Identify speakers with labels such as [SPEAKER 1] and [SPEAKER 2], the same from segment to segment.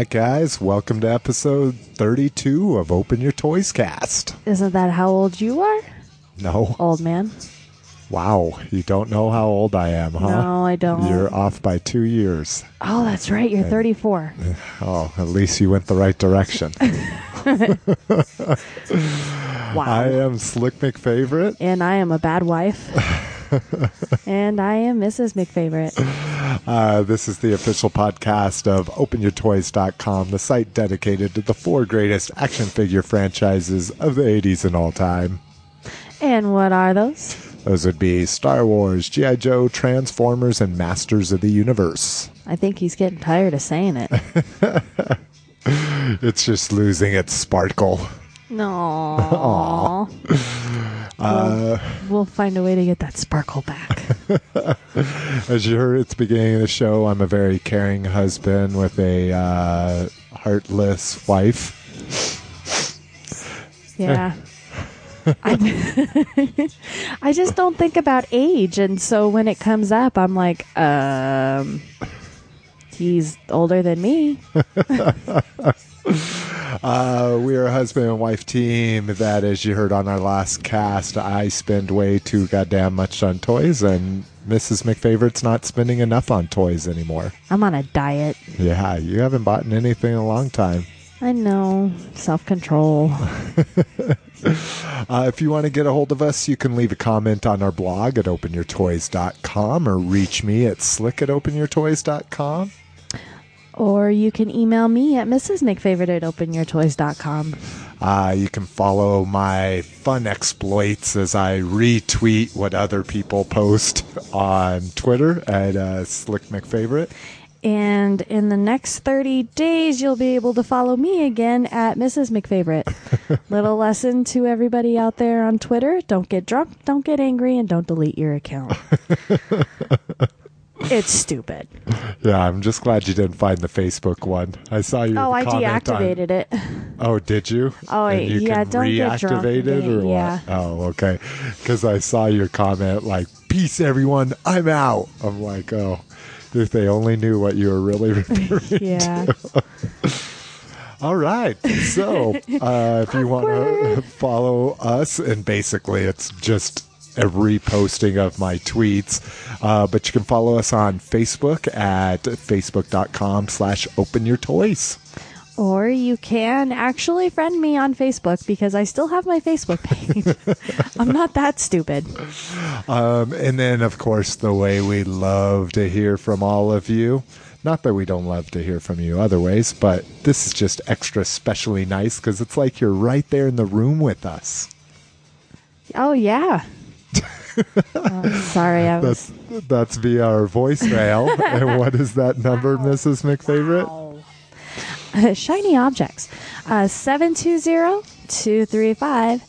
[SPEAKER 1] Right, guys, welcome to episode 32 of Open Your Toys Cast.
[SPEAKER 2] Isn't that how old you are,
[SPEAKER 1] No.
[SPEAKER 2] old man?
[SPEAKER 1] Wow, you don't know how old I am, huh?
[SPEAKER 2] No, I don't.
[SPEAKER 1] You're off by two years.
[SPEAKER 2] Oh, that's right. You're 34.
[SPEAKER 1] Oh, at least you went the right direction.
[SPEAKER 2] Wow.
[SPEAKER 1] I am Slick McFavorite.
[SPEAKER 2] and I am a bad wife. and I am Mrs. McFavorite.
[SPEAKER 1] Uh, this is the official podcast of OpenYourToys.com, the site dedicated to the four greatest action figure franchises of the 80s and all time.
[SPEAKER 2] And what are those?
[SPEAKER 1] Those would be Star Wars, G.I. Joe, Transformers, and Masters of the Universe.
[SPEAKER 2] I think he's getting tired of saying it.
[SPEAKER 1] It's just losing its sparkle.
[SPEAKER 2] No.
[SPEAKER 1] Uh,
[SPEAKER 2] We'll find a way to get that sparkle back.
[SPEAKER 1] as you heard at the beginning of the show, I'm a very caring husband with a uh, heartless wife.
[SPEAKER 2] Yeah. I, I just don't think about age. And so when it comes up, I'm like, um, he's older than me.
[SPEAKER 1] Uh, we're a husband and wife team that, as you heard on our last cast, I spend way too goddamn much on toys, and Mrs. McFavorite's not spending enough on toys anymore.
[SPEAKER 2] I'm on a diet.
[SPEAKER 1] Yeah, you haven't bought anything in a long time.
[SPEAKER 2] I know. Self control.
[SPEAKER 1] Uh, if you want to get a hold of us, you can leave a comment on our blog at openyourtoys.com or reach me at slick at openyourtoys.com.
[SPEAKER 2] Or you can email me at Mrs. McFavorite at openyourtoys.com.
[SPEAKER 1] Uh, you can follow my fun exploits as I retweet what other people post on Twitter at uh, Slick McFavorite.
[SPEAKER 2] And in the next 30 days, you'll be able to follow me again at Mrs. McFavorite. Little lesson to everybody out there on Twitter don't get drunk, don't get angry, and don't delete your account. it's stupid.
[SPEAKER 1] Yeah, I'm just glad you didn't find the Facebook one. I saw your
[SPEAKER 2] Oh, I
[SPEAKER 1] comment on-
[SPEAKER 2] deactivated it.
[SPEAKER 1] Oh, did you?
[SPEAKER 2] Oh,
[SPEAKER 1] And you
[SPEAKER 2] yeah, don't get drunk
[SPEAKER 1] it or
[SPEAKER 2] yeah.
[SPEAKER 1] what? Oh, okay. Because I saw your comment like, "Peace, everyone. I'm out." I'm like, oh, if they only knew what you were really referring.
[SPEAKER 2] Yeah.
[SPEAKER 1] All right. So, uh, if you want to follow us, and basically it's just a posting of my tweets, uh, but you can follow us on Facebook at facebook.com slash open your toys.
[SPEAKER 2] Or you can actually friend me on Facebook because I still have my Facebook page. I'm not that stupid.
[SPEAKER 1] Um, and then, of course, the way we love to hear from all of you. Not that we don't love to hear from you other ways, but this is just extra specially nice because it's like you're right there in the room with us.
[SPEAKER 2] Oh, yeah. Oh, sorry, I was.
[SPEAKER 1] That's that's via our voicemail. and what is that number, Mrs. McFavorite?
[SPEAKER 2] Shiny objects. Uh, 720 235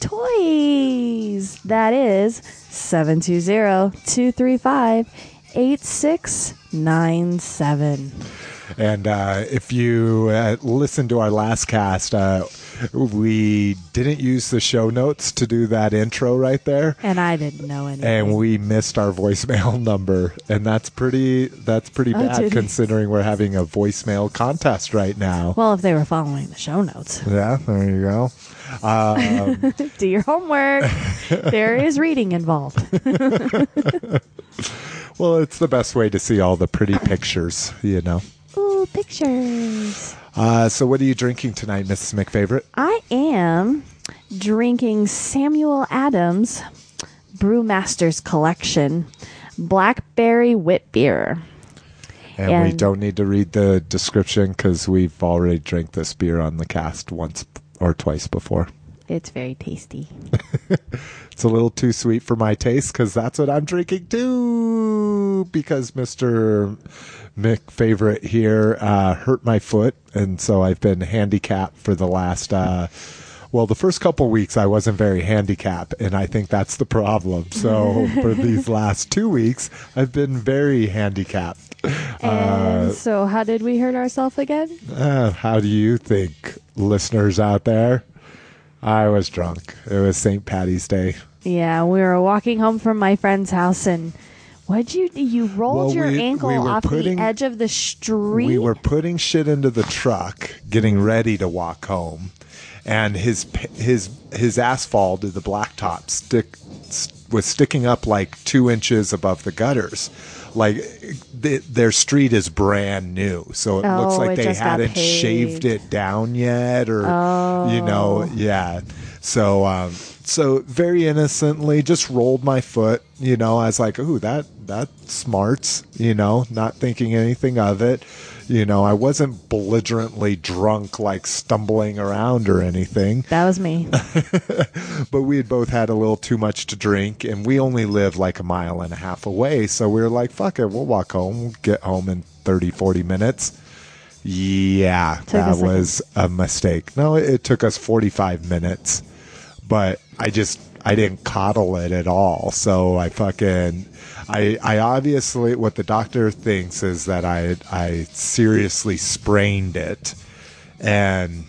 [SPEAKER 2] toys. That is 720 235 8697.
[SPEAKER 1] And uh, if you uh, listened to our last cast, uh, we didn't use the show notes to do that intro right there.
[SPEAKER 2] And I didn't know anything.
[SPEAKER 1] and we missed our voicemail number and that's pretty that's pretty
[SPEAKER 2] Oh,
[SPEAKER 1] bad considering we're having a voicemail contest right now
[SPEAKER 2] well, if they were following the show notes,
[SPEAKER 1] yeah there you go um,
[SPEAKER 2] do your homework. there is reading involved.
[SPEAKER 1] well it's the best way to see all the pretty pictures you know
[SPEAKER 2] Ooh, pictures.
[SPEAKER 1] Uh, so what are you drinking tonight mrs mcfavorite
[SPEAKER 2] I am drinking Samuel Adams Brewmaster's Collection Blackberry Wit Beer.
[SPEAKER 1] and, we don't need to read the description because we've already drank this beer on the cast once or twice before
[SPEAKER 2] It's very tasty.
[SPEAKER 1] It's a little too sweet for my taste because that's what I'm drinking too. Because Mr. McFavorite here uh, hurt my foot, and so I've been handicapped for the last. Uh, well, the first couple weeks I wasn't very handicapped, and I think that's the problem. So for these last two weeks, I've been very handicapped.
[SPEAKER 2] And so, how did we hurt ourselves again?
[SPEAKER 1] Uh, how do you think, listeners out there? I was drunk. It was St. Patty's Day.
[SPEAKER 2] Yeah, we were walking home from my friend's house and What'd you do? You rolled
[SPEAKER 1] Well,
[SPEAKER 2] your
[SPEAKER 1] we-
[SPEAKER 2] ankle
[SPEAKER 1] we
[SPEAKER 2] off
[SPEAKER 1] putting-
[SPEAKER 2] the edge of the street.
[SPEAKER 1] we were putting shit into the truck, getting ready to walk home, and his his his asphalt, the blacktop, stick was sticking up like two inches above the gutters. Like th- their street is brand new, so it looks
[SPEAKER 2] Oh,
[SPEAKER 1] like
[SPEAKER 2] it
[SPEAKER 1] they hadn't shaved it down yet, or you
[SPEAKER 2] Oh.
[SPEAKER 1] know, yeah. So um, so very innocently, just rolled my foot. You know, I was like, "Ooh, that that smarts." You know, not thinking anything of it. You know, I wasn't belligerently drunk, like stumbling around or anything.
[SPEAKER 2] that was me.
[SPEAKER 1] But we had both had a little too much to drink, and we only live like a mile and a half away. So we were like, "Fuck it, we'll walk home. We'll get home in 30, 40 minutes." Yeah,
[SPEAKER 2] Took
[SPEAKER 1] that was a mistake. No, it, it took us 45 minutes, but I just I didn't coddle it at all. So I fucking I I obviously what the doctor thinks is that I I seriously sprained it, and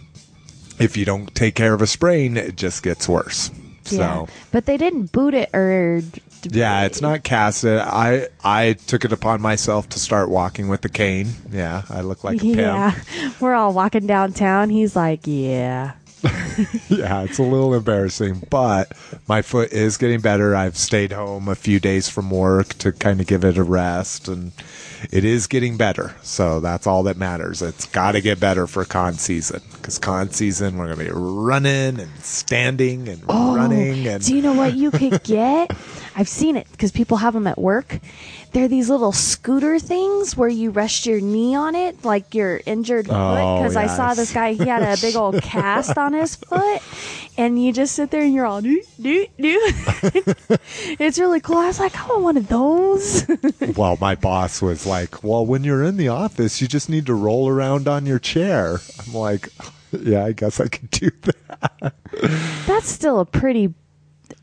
[SPEAKER 1] if you don't take care of a sprain, it just gets worse.
[SPEAKER 2] yeah,
[SPEAKER 1] So
[SPEAKER 2] but they didn't boot it or.
[SPEAKER 1] yeah, it's not casted. I I took it upon myself to start walking with the cane. Yeah, I look like a pimp.
[SPEAKER 2] Yeah, we're all walking downtown. He's like, "Yeah,
[SPEAKER 1] yeah, it's a little embarrassing, but my foot is getting better. I've stayed home a few days from work to kind of give it a rest, and it is getting better. So that's all that matters. It's got to get better for con season because con season we're gonna be running and standing and oh, running and
[SPEAKER 2] Oh, Do you know what you could get? I've seen it because people have them at work. They're these little scooter things where you rest your knee on it, like your injured foot.
[SPEAKER 1] Oh,
[SPEAKER 2] Because I saw this guy, he had a big old cast on his foot, and you just sit there and you're all do do do. it's really cool. I was like, I want one of those.
[SPEAKER 1] well, my boss was like, "Well, when you're in the office, you just need to roll around on your chair." I'm like, "Yeah, I guess I could do that."
[SPEAKER 2] That's still a pretty.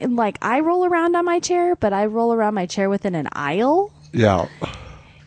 [SPEAKER 2] Like I roll around on my chair, but I roll around my chair within an aisle.
[SPEAKER 1] Yeah.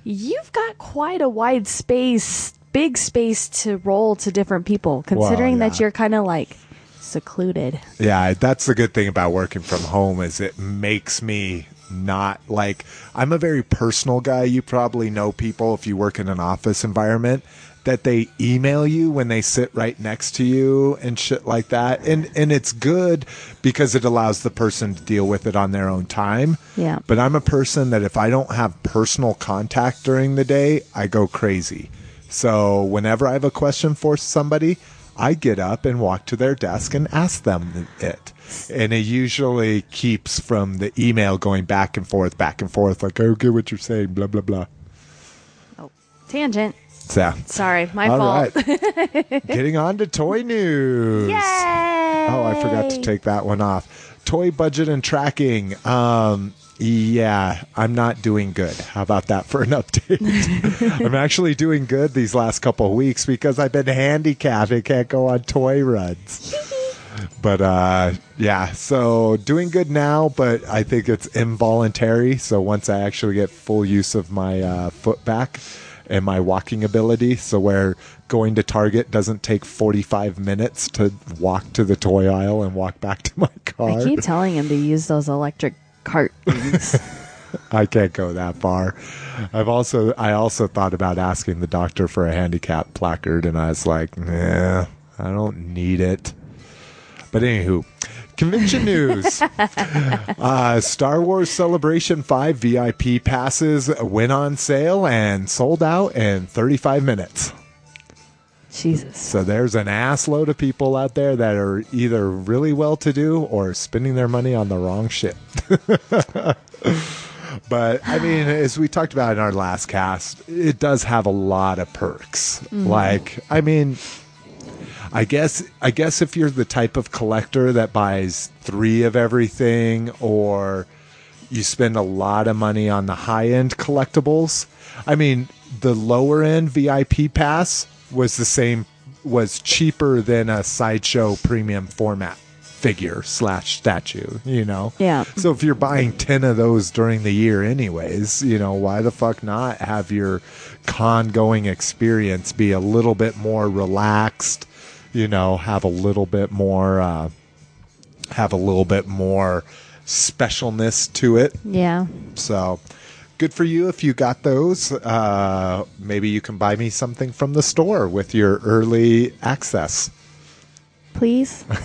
[SPEAKER 2] You've got quite a wide space, big space to roll to different people, considering
[SPEAKER 1] yeah.
[SPEAKER 2] that you're kind of like secluded.
[SPEAKER 1] Yeah, that's the good thing about working from home is it makes me not like I'm a very personal guy. You probably know people if you work in an office environment that they email you when they sit right next to you and shit like that. And and it's good because it allows the person to deal with it on their own time.
[SPEAKER 2] Yeah.
[SPEAKER 1] But I'm a person that if I don't have personal contact during the day, I go crazy. So whenever I have a question for somebody, I get up and walk to their desk and ask them it. And it usually keeps from the email going back and forth, back and forth, like, I get what you're saying, blah, blah, blah.
[SPEAKER 2] Oh, tangent.
[SPEAKER 1] So,
[SPEAKER 2] Sorry, my
[SPEAKER 1] all
[SPEAKER 2] fault.
[SPEAKER 1] right. Getting on to toy news.
[SPEAKER 2] Yay!
[SPEAKER 1] Oh, I forgot to take that one off. Toy budget and tracking. Um, yeah, I'm not doing good. How about that for an update? I'm actually doing good these last couple of weeks because I've been handicapped and can't go on toy runs. but uh, yeah, so doing good now, but I think it's involuntary. So once I actually get full use of my uh, foot back and my walking ability, so where going to Target doesn't take 45 minutes to walk to the toy aisle and walk back to my car.
[SPEAKER 2] I keep telling him to use those electric cart things.
[SPEAKER 1] I can't go that far. I've also I also thought about asking the doctor for a handicap placard, and I was like, nah, I don't need it. But anywho, convention news: uh, Star Wars Celebration Five VIP passes went on sale and sold out in 35 minutes.
[SPEAKER 2] Jesus.
[SPEAKER 1] So there's an ass load of people out there that are either really well to do or spending their money on the wrong shit. but I mean, as we talked about in our last cast, it does have a lot of perks. Like, I mean, I guess I guess if you're the type of collector that buys three of everything or you spend a lot of money on the high end collectibles. I mean, the lower end VIP pass was the same was cheaper than a sideshow premium format figure slash statue, you know?
[SPEAKER 2] Yeah.
[SPEAKER 1] So if you're buying 10 of those during the year anyways, you know, why the fuck not have your con going experience be a little bit more relaxed, you know, have a little bit more uh have a little bit more specialness to it.
[SPEAKER 2] Yeah.
[SPEAKER 1] So good for you if you got those. Uh, maybe you can buy me something from the store with your early access.
[SPEAKER 2] Please.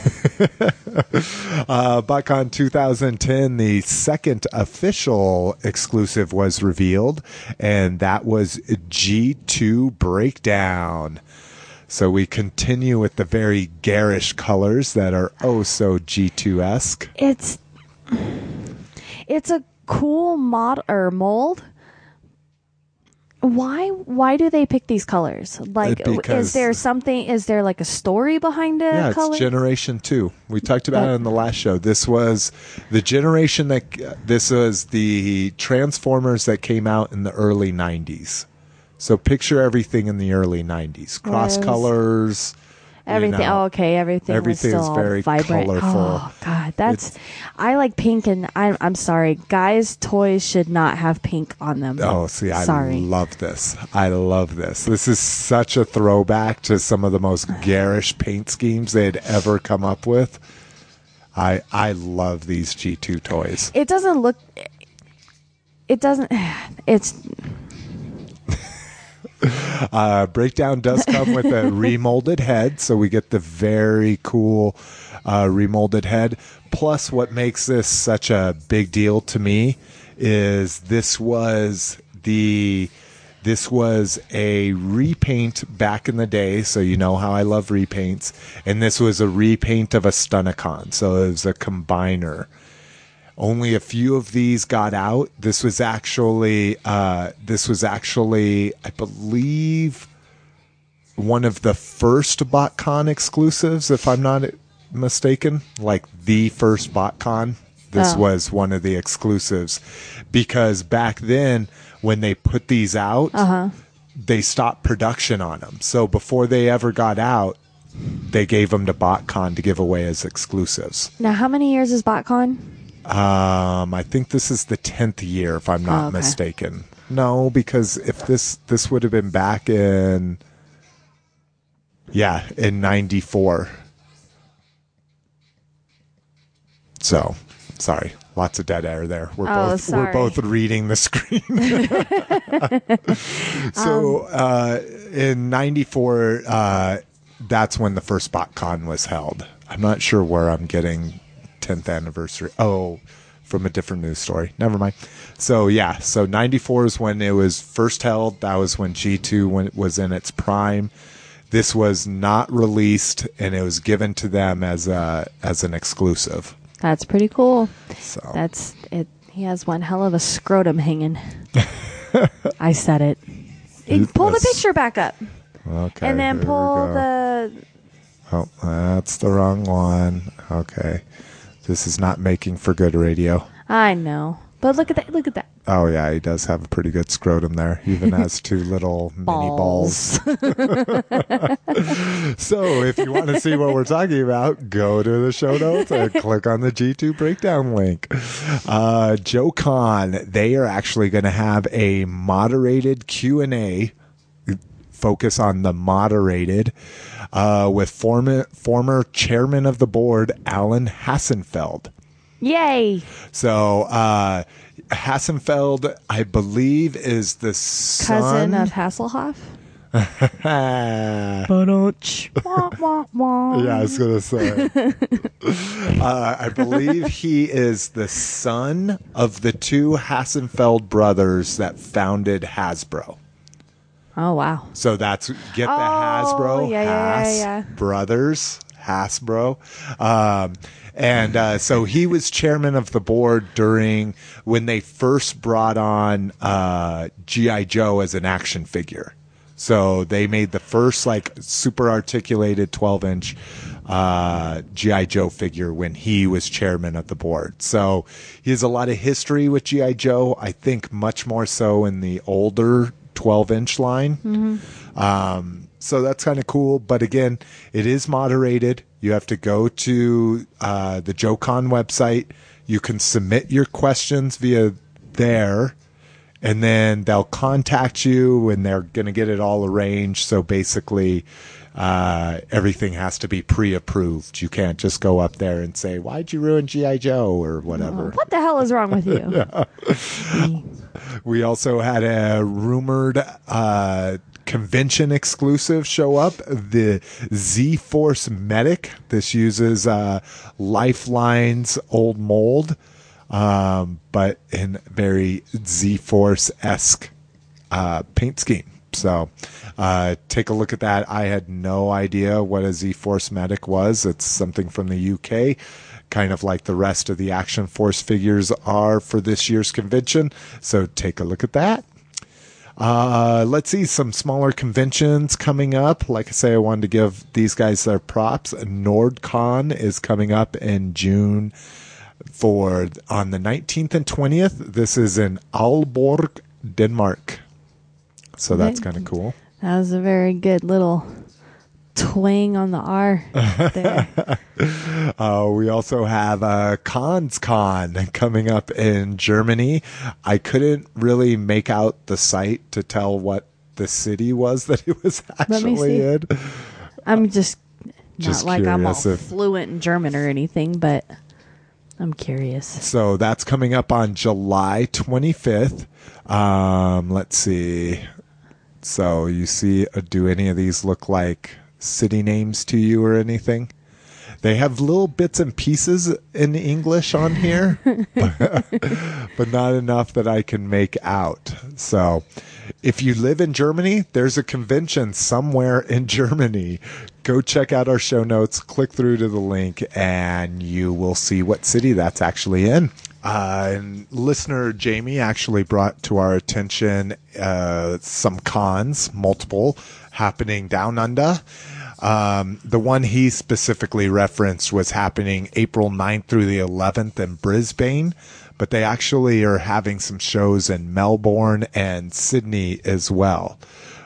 [SPEAKER 1] Uh, BotCon 2010, the second official exclusive was revealed, and that was G2 Breakdown. So we continue with the very garish colors that are oh so G2 esque.
[SPEAKER 2] It's it's a cool mod or mold. Why why do they pick these colors? Like
[SPEAKER 1] because-
[SPEAKER 2] is there something is there like a story behind it?
[SPEAKER 1] Yeah,
[SPEAKER 2] color?
[SPEAKER 1] it's Generation Two. We talked about it in the last show. This was the generation that this was the Transformers that came out in the early '90s. So picture everything in the early '90s: cross colors. you
[SPEAKER 2] everything
[SPEAKER 1] know.
[SPEAKER 2] oh, okay, everything
[SPEAKER 1] everything is very
[SPEAKER 2] vibrant.
[SPEAKER 1] colorful.
[SPEAKER 2] Oh god, that's I like pink and I'm I'm sorry. Guys toys should not have pink on them.
[SPEAKER 1] Oh, see, I
[SPEAKER 2] sorry.
[SPEAKER 1] love this. I love this. This is such a throwback to some of the most garish paint schemes they had ever come up with. I I love these G2 toys.
[SPEAKER 2] it doesn't look it doesn't it's
[SPEAKER 1] Uh, Breakdown does come with a remolded head, so we get the very cool uh, remolded head. Plus, what makes this such a big deal to me is this was the this was a repaint back in the day, so you know how I love repaints, and this was a repaint of a Stunicon, so it was a combiner. Only a few of these got out. This was actually uh, this was actually I believe one of the first BotCon exclusives, if I'm not mistaken, like the first BotCon. This
[SPEAKER 2] Oh.
[SPEAKER 1] was one of the exclusives because back then when they put these out, they stopped production on them. So before they ever got out, they gave them to BotCon to give away as exclusives.
[SPEAKER 2] now how many years is BotCon?
[SPEAKER 1] Um, I think this is the tenth year, if I'm not
[SPEAKER 2] Oh, okay.
[SPEAKER 1] mistaken. No, because if this this would have been back in, yeah, in '94. So, sorry, lots of dead air there. We're
[SPEAKER 2] Oh,
[SPEAKER 1] both
[SPEAKER 2] sorry.
[SPEAKER 1] we're both reading the screen. so,
[SPEAKER 2] Um,
[SPEAKER 1] uh, in '94, uh, that's when the first BotCon was held. I'm not sure where I'm getting 10th anniversary. Oh, from a different news story. Never mind. So yeah, so 94 is when it was first held. That was when G2 when it was in its prime. This was not released and it was given to them as a as an exclusive.
[SPEAKER 2] That's pretty cool.
[SPEAKER 1] So
[SPEAKER 2] That's it. He has one hell of a scrotum hanging. I said it. You pull the picture back up,
[SPEAKER 1] okay.
[SPEAKER 2] and then pull the.
[SPEAKER 1] Oh, that's the wrong one. Okay. This is not making for good radio.
[SPEAKER 2] I know, but look at that! Look at that
[SPEAKER 1] Oh yeah, he does have a pretty good scrotum there. Even has two little mini balls. So if you want to see what we're talking about, go to the show notes and click on the G2 breakdown link. Uh, JoeCon, they are actually going to have a moderated Q and A. Focus on the moderated uh, with former former chairman of the board Alan Hassenfeld.
[SPEAKER 2] Yay!
[SPEAKER 1] So uh, Hassenfeld, I believe, is the
[SPEAKER 2] Cousin
[SPEAKER 1] son
[SPEAKER 2] of Hasselhoff.
[SPEAKER 1] yeah,
[SPEAKER 2] wah, wah, wah.
[SPEAKER 1] I was gonna say. uh, I believe he is the son of the two Hassenfeld brothers that founded Hasbro.
[SPEAKER 2] Oh wow!
[SPEAKER 1] So that's get the
[SPEAKER 2] Oh,
[SPEAKER 1] Hasbro
[SPEAKER 2] yeah, yeah, yeah, yeah.
[SPEAKER 1] brothers Hasbro, um, and uh, so he was chairman of the board during when they first brought on uh, GI Joe as an action figure. So they made the first like super articulated 12 inch uh, GI Joe figure when he was chairman of the board. So he has a lot of history with GI Joe. I think much more so in the older 12 inch line. Um, so that's kind of cool. But again, it is moderated. You have to go to uh, the JoeCon website. You can submit your questions via there. and then they'll contact you and they're going to get it all arranged. So basically, uh, everything has to be pre-approved. You can't just go up there and say, "Why'd you ruin GI Joe?" or whatever.
[SPEAKER 2] What the hell is wrong with you?
[SPEAKER 1] We also had a rumored uh, convention exclusive show up the Z Force Medic. This uses uh, Lifeline's old mold, um, but in very Z Force esque uh, paint scheme. So uh, take a look at that. I had no idea what a Z Force Medic was. It's something from the UK, kind of like the rest of the Action Force figures are for this year's convention. So take a look at that. Uh, let's see some smaller conventions coming up. Like I say, I wanted to give these guys their props. NordCon is coming up in June for on the 19th and 20th. This is in Aalborg, Denmark. So that's kind of cool.
[SPEAKER 2] That was a very good little twang on the R there.
[SPEAKER 1] Uh, we also have uh, Cons Con coming up in Germany. I couldn't really make out the site to tell what the city was that it was actually in.
[SPEAKER 2] I'm just not
[SPEAKER 1] Just
[SPEAKER 2] like I'm all
[SPEAKER 1] if-
[SPEAKER 2] fluent in German or anything, but I'm curious.
[SPEAKER 1] So that's coming up on July 25th. Um, let's see. So you see, uh, do any of these look like city names to you or anything? They have little bits and pieces in English on here, but, but not enough that I can make out. So if you live in Germany, there's a convention somewhere in Germany. Go check out our show notes, click through to the link, and you will see what city that's actually in. Uh, and listener Jamie actually brought to our attention uh, some cons, multiple, happening down under. Um, the one he specifically referenced was happening April 9th through the 11th in Brisbane, but they actually are having some shows in Melbourne and Sydney as well.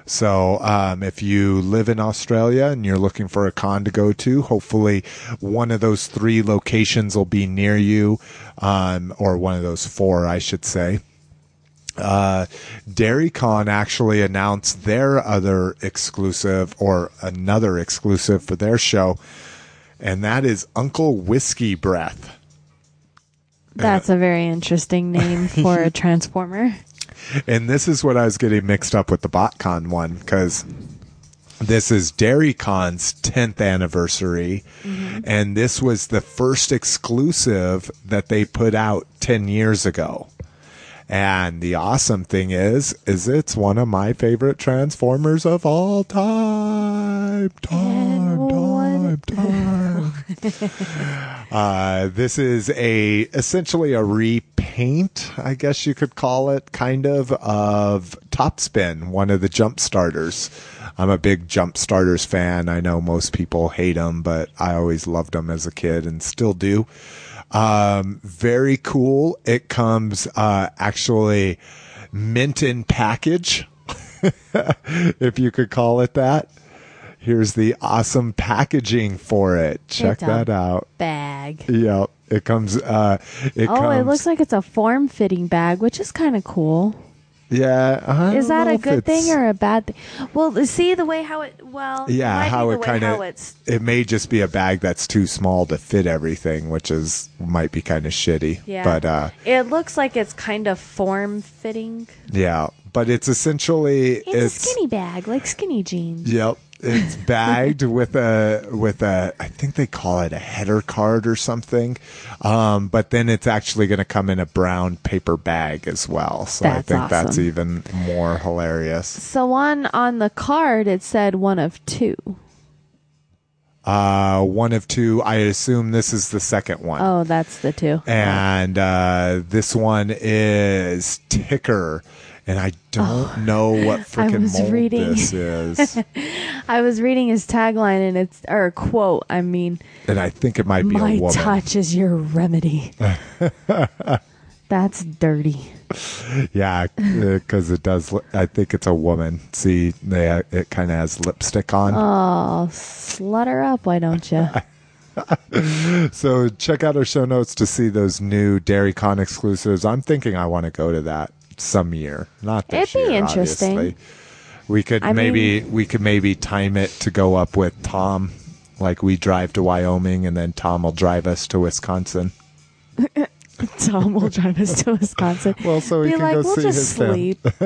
[SPEAKER 1] So, um, if you live in Australia and you're looking for a con to go to, hopefully one of those three locations will be near you, um, or one of those four, I should say uh, DairyCon actually announced their other exclusive or another exclusive for their show, and that is Uncle Whiskey Breath.
[SPEAKER 2] That's a very interesting name for a transformer.
[SPEAKER 1] And this is what I was getting mixed up with the BotCon one because this is DairyCon's 10th anniversary, and this was the first exclusive that they put out 10 years ago. And the awesome thing is, is it's one of my favorite Transformers of all time. Time, time, time. uh, this is a essentially a repaint, I guess you could call it, kind of of Topspin, one of the jump starters. I'm a big jump starters fan. I know most people hate them, but I always loved them as a kid and still do. Um, very cool. It comes uh, actually mint in package, if you could call it that. Here's the awesome packaging for it. Check that out.
[SPEAKER 2] Bag.
[SPEAKER 1] Yep. It comes uh it
[SPEAKER 2] Oh,
[SPEAKER 1] comes
[SPEAKER 2] it looks like it's a form fitting bag, which is kind of cool.
[SPEAKER 1] Yeah. I
[SPEAKER 2] Is that a good thing or a bad thing? Well, see the way how it. Well,
[SPEAKER 1] yeah,
[SPEAKER 2] be
[SPEAKER 1] how it kind of it may just be a bag that's too small to fit everything, which is might be kind of shitty.
[SPEAKER 2] Yeah,
[SPEAKER 1] But uh
[SPEAKER 2] it looks like it's kind of form fitting.
[SPEAKER 1] yeah, but it's essentially
[SPEAKER 2] It's, a skinny bag, like skinny jeans.
[SPEAKER 1] Yep. It's bagged with a with a I think they call it a header card or something. Um, but then it's actually going to come in a brown paper bag as well. So I
[SPEAKER 2] That's
[SPEAKER 1] think that's even more hilarious.
[SPEAKER 2] So on on the card it said one of two.
[SPEAKER 1] Uh, one of two. I assume this is the second one.
[SPEAKER 2] Oh, that's the two.
[SPEAKER 1] And uh, this one is Ticker. And I don't oh, know what freaking
[SPEAKER 2] Oh,
[SPEAKER 1] mold
[SPEAKER 2] reading.
[SPEAKER 1] this is.
[SPEAKER 2] I was reading his tagline and it's or a quote. I mean,
[SPEAKER 1] and I think it might be
[SPEAKER 2] my
[SPEAKER 1] a woman.
[SPEAKER 2] touch is your remedy. that's dirty.
[SPEAKER 1] Yeah, uh, because it does. I think it's a woman. See, they it kind of has lipstick on.
[SPEAKER 2] Oh, slut her up, why don't you?
[SPEAKER 1] So check out our show notes to see those new DairyCon exclusives. I'm thinking I want to go to that some year, not this
[SPEAKER 2] It'd be
[SPEAKER 1] year.
[SPEAKER 2] interesting.
[SPEAKER 1] obviously. We could
[SPEAKER 2] I
[SPEAKER 1] maybe
[SPEAKER 2] mean-
[SPEAKER 1] we could maybe time it to go up with Tom, like we drive to Wyoming and then Tom will drive us to Wisconsin.
[SPEAKER 2] Tom will drive us to Wisconsin.
[SPEAKER 1] Well, so we
[SPEAKER 2] Be
[SPEAKER 1] can
[SPEAKER 2] like,
[SPEAKER 1] go
[SPEAKER 2] we'll
[SPEAKER 1] see
[SPEAKER 2] just
[SPEAKER 1] his
[SPEAKER 2] sleep.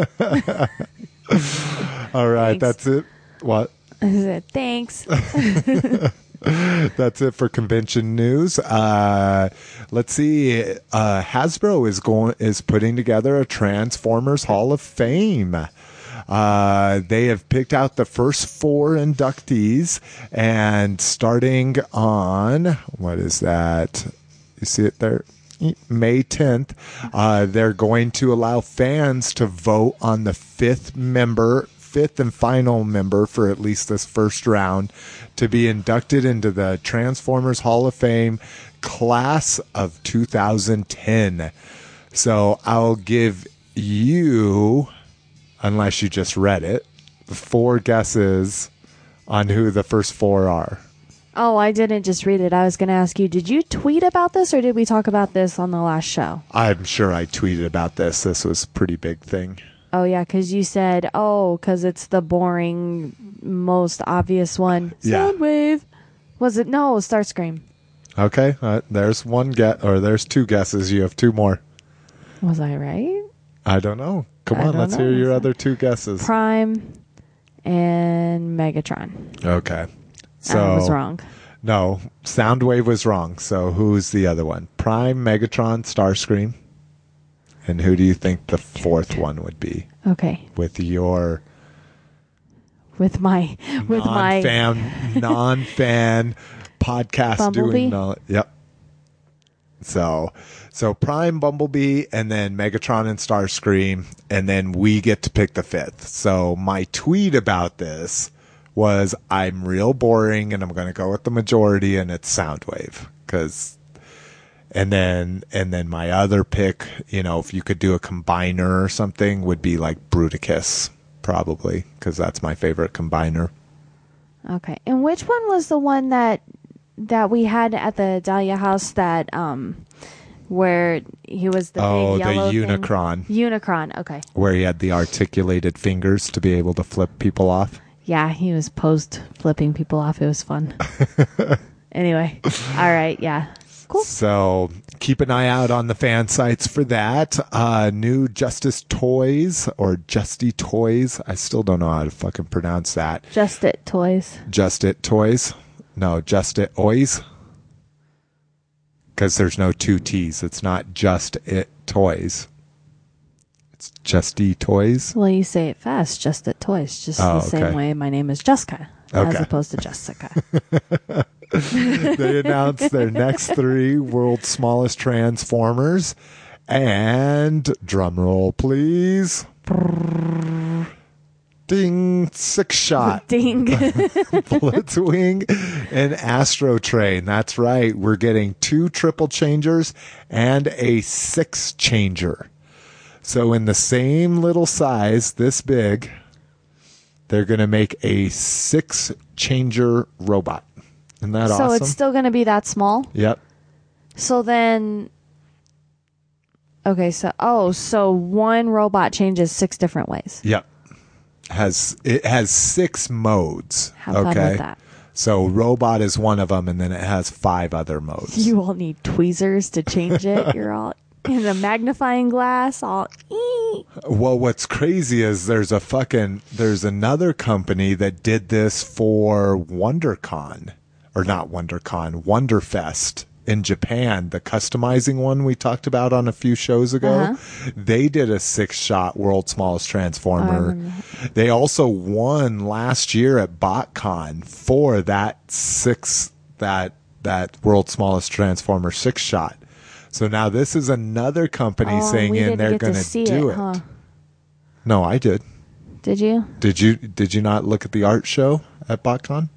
[SPEAKER 1] All right,
[SPEAKER 2] Thanks.
[SPEAKER 1] that's it. What?
[SPEAKER 2] I said, Thanks.
[SPEAKER 1] That's it for convention news. Uh, let's see. Uh, Hasbro is going is putting together a Transformers Hall of Fame. Uh, they have picked out the first four inductees, and starting on what is that? You see it there. May 10th, uh, they're going to allow fans to vote on the fifth member, fifth and final member for at least this first round to be inducted into the Transformers Hall of Fame class of 2010. So I'll give you, unless you just read it, four guesses on who the first four are.
[SPEAKER 2] Oh, I didn't just read it. I was going to ask you, did you tweet about this or did we talk about this on the last show?
[SPEAKER 1] I'm sure I tweeted about this. This was a pretty big thing.
[SPEAKER 2] Oh, yeah, because you said, oh, because it's the boring, most obvious one.
[SPEAKER 1] Yeah.
[SPEAKER 2] Soundwave. Was it? No, Starscream.
[SPEAKER 1] Okay, uh, there's one get or there's two guesses. You have two more.
[SPEAKER 2] Was I right?
[SPEAKER 1] I don't know. Come
[SPEAKER 2] I
[SPEAKER 1] on, let's
[SPEAKER 2] know.
[SPEAKER 1] hear your other two guesses.
[SPEAKER 2] Prime and Megatron.
[SPEAKER 1] Okay. So
[SPEAKER 2] I was wrong.
[SPEAKER 1] No, Soundwave was wrong. So who's the other one? Prime, Megatron, Starscream. And who do you think the fourth one would be?
[SPEAKER 2] Okay.
[SPEAKER 1] With your
[SPEAKER 2] With my, with my,
[SPEAKER 1] non-fan, non-fan podcast
[SPEAKER 2] Bumblebee?
[SPEAKER 1] doing. No, yep. So, so Prime, Bumblebee, and then Megatron and Starscream, and then we get to pick the fifth. So my tweet about this was, "I'm real boring, and I'm going to go with the majority, and it's Soundwave." Because, and then and then my other pick, you know, if you could do a combiner or something, would be like Bruticus, probably, because that's my favorite combiner.
[SPEAKER 2] okay. And which one was the one that, that we had at the Dahlia house that, um, where he was the
[SPEAKER 1] Oh,
[SPEAKER 2] big
[SPEAKER 1] the
[SPEAKER 2] yellow thing?
[SPEAKER 1] Unicron.
[SPEAKER 2] Unicron. Okay.
[SPEAKER 1] where he had the articulated fingers to be able to flip people off.
[SPEAKER 2] Yeah, he was posed flipping people off. It was fun. anyway, all right, yeah, cool.
[SPEAKER 1] So keep an eye out on the fan sites for that. Uh, new Justice Toys or Justy Toys. I still don't know how to fucking pronounce that.
[SPEAKER 2] Just it toys.
[SPEAKER 1] Just It Toys. No, Just It Oys. Because there's no two T's. It's not Just It Toys. It's Justy Toys.
[SPEAKER 2] Well, you say it fast. Just it toys. Just
[SPEAKER 1] Oh,
[SPEAKER 2] the same way my name is Jessica, as opposed to Jessica.
[SPEAKER 1] they announced their next three world's smallest transformers. And drum roll please. Ding six shot.
[SPEAKER 2] Ding.
[SPEAKER 1] blitzwing and astro train. That's right. We're getting two triple changers and a six changer. So in the same little size this big they're going to make a six changer robot isn't that
[SPEAKER 2] so
[SPEAKER 1] awesome
[SPEAKER 2] it's still going to be that small.
[SPEAKER 1] Yep.
[SPEAKER 2] So then, okay. So oh, so one robot changes six different ways.
[SPEAKER 1] Yep. Has it has six modes.
[SPEAKER 2] Have fun
[SPEAKER 1] okay.
[SPEAKER 2] with that.
[SPEAKER 1] So robot is one of them, and then it has five other modes.
[SPEAKER 2] You all need tweezers to change it. You're all in a magnifying glass. All. Ee.
[SPEAKER 1] well, what's crazy is there's a fucking there's another company that did this for WonderCon or not WonderCon, Wonderfest in Japan, the customizing one we talked about on a few shows ago.
[SPEAKER 2] Uh-huh.
[SPEAKER 1] They did a six shot world's smallest transformer. They also won last year at BotCon for that six that that world's smallest transformer six shot. So now this is another company
[SPEAKER 2] Oh,
[SPEAKER 1] saying in they're going to do
[SPEAKER 2] it,
[SPEAKER 1] it.
[SPEAKER 2] huh?
[SPEAKER 1] No, I did.
[SPEAKER 2] Did you?
[SPEAKER 1] Did you did you not look at the art show at BotCon?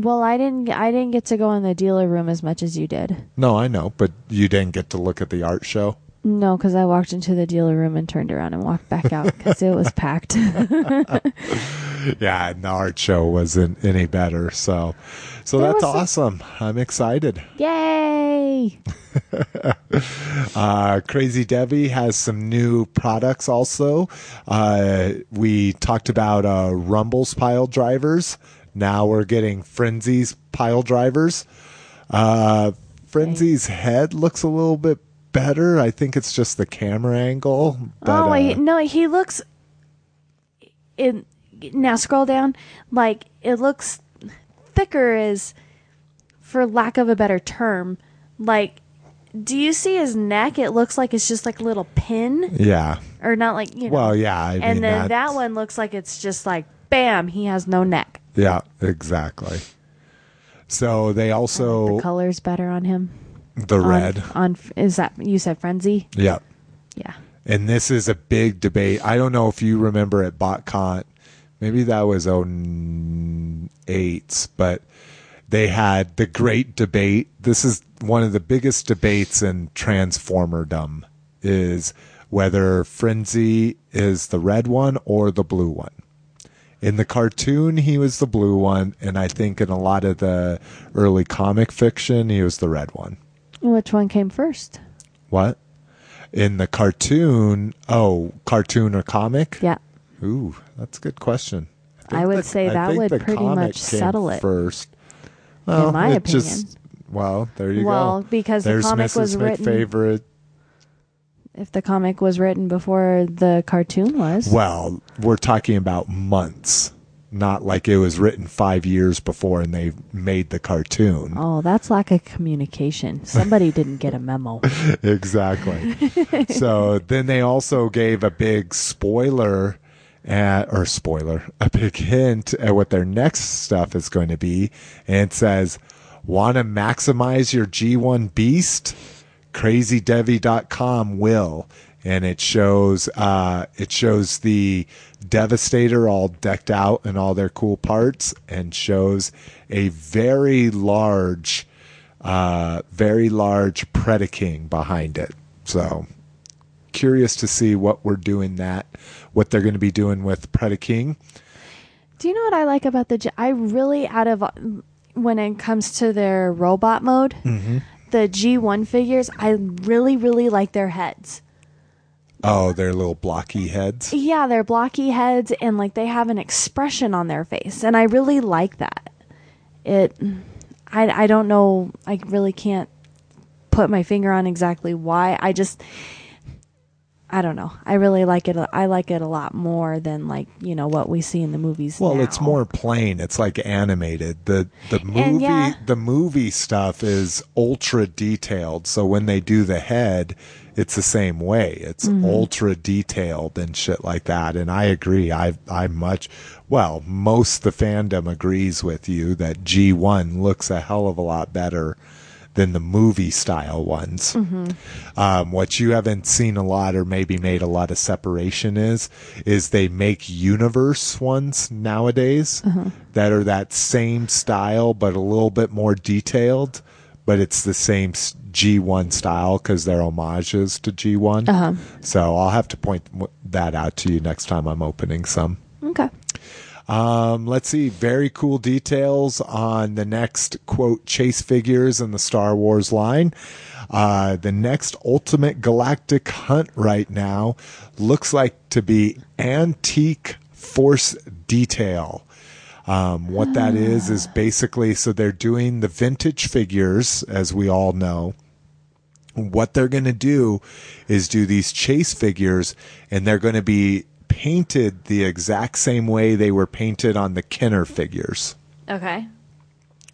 [SPEAKER 2] Well, I didn't. I didn't get to go in the dealer room as much as you did.
[SPEAKER 1] No, I know, but you didn't get to look at the art show.
[SPEAKER 2] No, because I walked into the dealer room and turned around and walked back out because it was packed.
[SPEAKER 1] Yeah, and the art show wasn't any better. So, so
[SPEAKER 2] There
[SPEAKER 1] that's awesome. I'm excited.
[SPEAKER 2] Yay! Yay!
[SPEAKER 1] Uh, Crazy Devy has some new products also. Uh, we talked about uh, Rumble's pile drivers. Now we're getting Frenzy's pile drivers. Uh, Frenzy's head looks a little bit better. I think it's just the camera angle. But,
[SPEAKER 2] oh wait,
[SPEAKER 1] uh,
[SPEAKER 2] no, he looks. In now scroll down, like it looks thicker. Is for lack of a better term, like. Do you see his neck? It looks like it's just like a little pin,
[SPEAKER 1] yeah.
[SPEAKER 2] or not like you know.
[SPEAKER 1] Well, yeah. I
[SPEAKER 2] and
[SPEAKER 1] mean,
[SPEAKER 2] then that one looks like it's just like bam, he has no neck.
[SPEAKER 1] Yeah, exactly. So they also
[SPEAKER 2] the color's better on him.
[SPEAKER 1] the
[SPEAKER 2] On-
[SPEAKER 1] red.
[SPEAKER 2] on, is that you said frenzy?
[SPEAKER 1] Yeah.
[SPEAKER 2] Yeah.
[SPEAKER 1] And this is a big debate. I don't know if you remember at BotCon, maybe that was 08, but they had the great debate. This is one of the biggest debates in Transformerdom is whether Frenzy is the red one or the blue one. In the cartoon, he was the blue one, and I think in a lot of the early comic fiction, he was the red one.
[SPEAKER 2] Which one came first?
[SPEAKER 1] What? In the cartoon, oh, cartoon or comic?
[SPEAKER 2] Yeah.
[SPEAKER 1] Ooh, that's a good question.
[SPEAKER 2] I
[SPEAKER 1] think
[SPEAKER 2] would
[SPEAKER 1] the-
[SPEAKER 2] say
[SPEAKER 1] I
[SPEAKER 2] that would pretty much settle it.
[SPEAKER 1] first. Well,
[SPEAKER 2] my
[SPEAKER 1] it
[SPEAKER 2] opinion.
[SPEAKER 1] Just, well, there you
[SPEAKER 2] Well,
[SPEAKER 1] go.
[SPEAKER 2] because the comic
[SPEAKER 1] Mrs.
[SPEAKER 2] was written-
[SPEAKER 1] McFavorite.
[SPEAKER 2] If the comic was written before the cartoon was.
[SPEAKER 1] Well, we're talking about months, not like it was written five years before and they made the cartoon.
[SPEAKER 2] Oh, that's lack of communication. Somebody didn't get a memo.
[SPEAKER 1] exactly. so then they also gave a big spoiler at, or spoiler, a big hint at what their next stuff is going to be. And it says, want to maximize your G1 beast? CrazyDevy.com will. And it shows, uh, it shows the Devastator all decked out in all their cool parts and shows a very large, uh, very large Predaking behind it. So curious to see what we're doing that, what they're going to be doing with Predaking.
[SPEAKER 2] Do you know what I like about the? I really out of when it comes to their robot mode,
[SPEAKER 1] Mm-hmm.
[SPEAKER 2] The G1 figures, I really really like their heads.
[SPEAKER 1] Oh, their little blocky heads.
[SPEAKER 2] Yeah, they're blocky heads and like they have an expression on their face, and I really like that. It, I I don't know. I really can't put my finger on exactly why. I just. I don't know. I really like it. I like it a lot more than like you know what we see in the movies.
[SPEAKER 1] Well,
[SPEAKER 2] now.
[SPEAKER 1] it's more plain. It's like animated. The the movie
[SPEAKER 2] yeah.
[SPEAKER 1] the movie stuff is ultra detailed. So when they do the head, it's the same way. It's
[SPEAKER 2] Mm-hmm.
[SPEAKER 1] ultra detailed and shit like that. And I agree. I I much well, most the fandom agrees with you that G1 looks a hell of a lot better than the movie style ones. Um, what you haven't seen a lot or maybe made a lot of separation is is they make universe ones nowadays that are that same style but a little bit more detailed but it's the same G1 style because they're homages to G1.
[SPEAKER 2] Uh-huh.
[SPEAKER 1] So I'll have to point that out to you next time I'm opening some.
[SPEAKER 2] okay.
[SPEAKER 1] Um, let's see. Very cool details on the next quote chase figures in the Star Wars line. Uh, the next Ultimate Galactic Hunt right now looks like to be antique force detail. Um, what that is is basically so they're doing the vintage figures, as we all know. What they're going to do is do these chase figures, and they're going to be painted the exact same way they were painted on the Kenner figures.
[SPEAKER 2] Okay.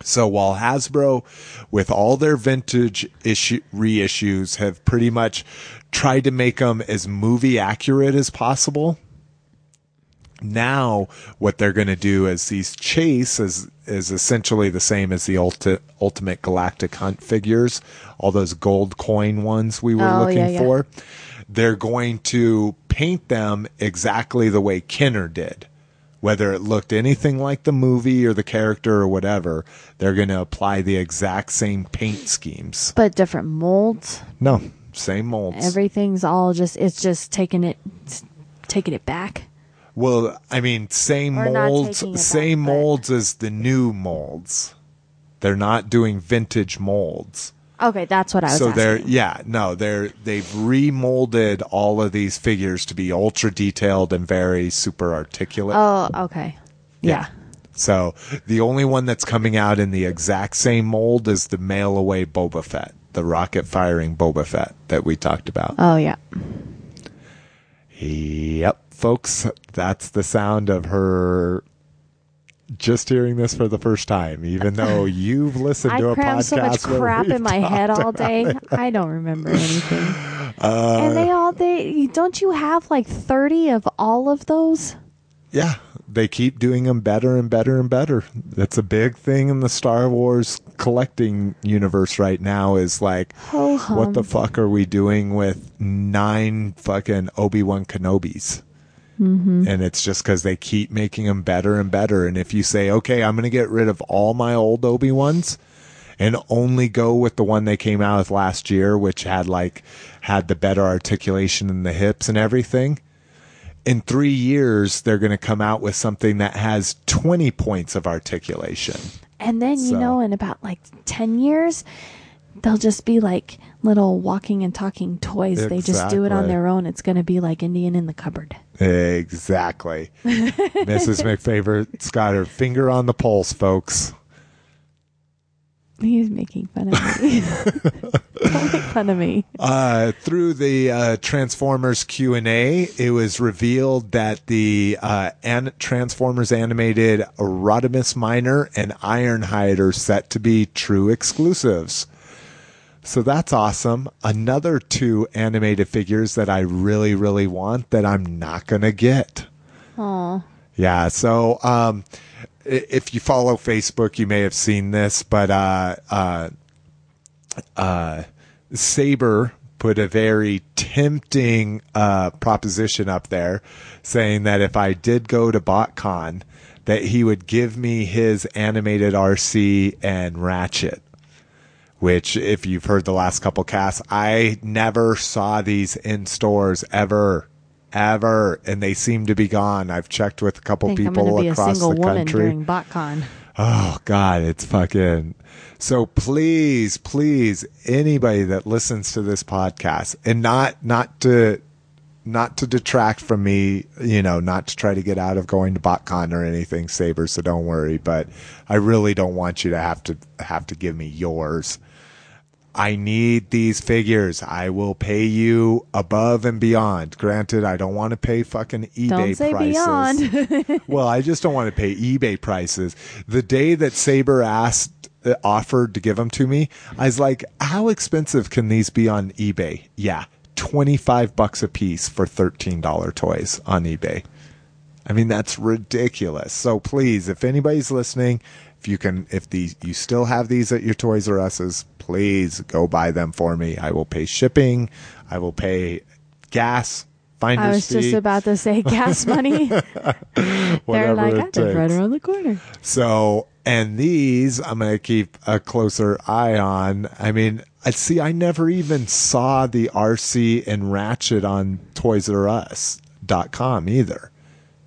[SPEAKER 1] So while Hasbro, with all their vintage issue reissues, have pretty much tried to make them as movie accurate as possible, now what they're going to do is these chase is is essentially the same as the ulti- ultimate galactic hunt figures, all those gold coin ones we were
[SPEAKER 2] Oh,
[SPEAKER 1] looking
[SPEAKER 2] yeah, yeah.
[SPEAKER 1] for. They're going to paint them exactly the way Kenner did whether it looked anything like the movie or the character or whatever, they're going to apply the exact same paint schemes.
[SPEAKER 2] But different molds.
[SPEAKER 1] No, same molds.
[SPEAKER 2] Everything's all just. It's just taking it, taking it back.
[SPEAKER 1] well, I mean, same
[SPEAKER 2] not
[SPEAKER 1] molds,
[SPEAKER 2] it back,
[SPEAKER 1] same
[SPEAKER 2] but-
[SPEAKER 1] molds as the new molds. They're not doing vintage molds.
[SPEAKER 2] Okay, that's what I was
[SPEAKER 1] so they're yeah no they're they've remolded all of these figures to be ultra detailed and very super articulate
[SPEAKER 2] Oh, okay. Yeah.
[SPEAKER 1] so the only one that's coming out in the exact same mold is the mail away boba fett the rocket firing boba fett that we talked about
[SPEAKER 2] Oh, yeah.
[SPEAKER 1] yep folks that's the sound of her just hearing this for the first time even though you've listened
[SPEAKER 2] I
[SPEAKER 1] to a podcast
[SPEAKER 2] so much crap in my head all day. I don't remember anything. Uh, and they all they don't you have like 30 of all of those?
[SPEAKER 1] Yeah, they keep doing them better and better and better. That's a big thing in the Star Wars collecting universe right now is like
[SPEAKER 2] Ho hum.
[SPEAKER 1] what the fuck are we doing with nine fucking Obi-Wan Kenobis?
[SPEAKER 2] Mm-hmm.
[SPEAKER 1] And it's just because they keep making them better and better. And if you say, okay, I'm going to get rid of all my old Obi Wans and only go with the one they came out with last year, which had like had the better articulation in the hips and everything. In three years, they're going to come out with something that has 20 points of articulation.
[SPEAKER 2] And then you know in about like 10 years they'll just be like little walking and talking toys. They just do it on their own. It's going to be like Indian in the cupboard.
[SPEAKER 1] Exactly. Mrs. McFavorite's got her finger on the pulse, folks.
[SPEAKER 2] He's making fun of me. Don't make fun of me.
[SPEAKER 1] uh, through the uh, Transformers Q and A, it was revealed that the uh, an- Transformers animated Rodimus Minor and Ironhide are set to be true exclusives. So that's awesome. Another two animated figures that I really, really want that I'm not gonna get.
[SPEAKER 2] Aw.
[SPEAKER 1] Yeah. So, um, if you follow Facebook, you may have seen this, but uh, uh, uh, Saber put a very tempting uh, proposition up there, saying that if I did go to BotCon, that he would give me his animated Arcee and Ratchet. Which, if you've heard the last couple casts, I never saw these in stores ever, ever, and they seem to be gone. I've checked with a couple
[SPEAKER 2] think I'm
[SPEAKER 1] people
[SPEAKER 2] be a
[SPEAKER 1] across
[SPEAKER 2] single
[SPEAKER 1] the
[SPEAKER 2] woman
[SPEAKER 1] country.
[SPEAKER 2] during BotCon.
[SPEAKER 1] Oh God, it's fucking. So please, please, anybody that listens to this podcast, and not not to not to detract from me, you know, not to try to get out of going to BotCon or anything, Saber. So don't worry, but I really don't want you to have to have to give me yours. I need these figures. I will pay you above and beyond. Granted, I don't want to pay fucking eBay
[SPEAKER 2] Don't say
[SPEAKER 1] prices
[SPEAKER 2] beyond.
[SPEAKER 1] well, I just don't want to pay eBay prices. The day that Saber asked, uh, offered to give them to me, I was like, "How expensive can these be on eBay?" Yeah, twenty five bucks a piece for thirteen dollar toys on eBay. I mean, that's ridiculous. So please, if anybody's listening, if you can, if these you still have these at your Toys R Us's, please go buy them for me. I will pay shipping. I will pay gas.
[SPEAKER 2] I was just about to say gas money. They're like,
[SPEAKER 1] it
[SPEAKER 2] I live right around the corner.
[SPEAKER 1] So, and these I'm going to keep a closer eye on. I mean, I see, I never even saw the Arcee and Ratchet on Toys R Us.com either.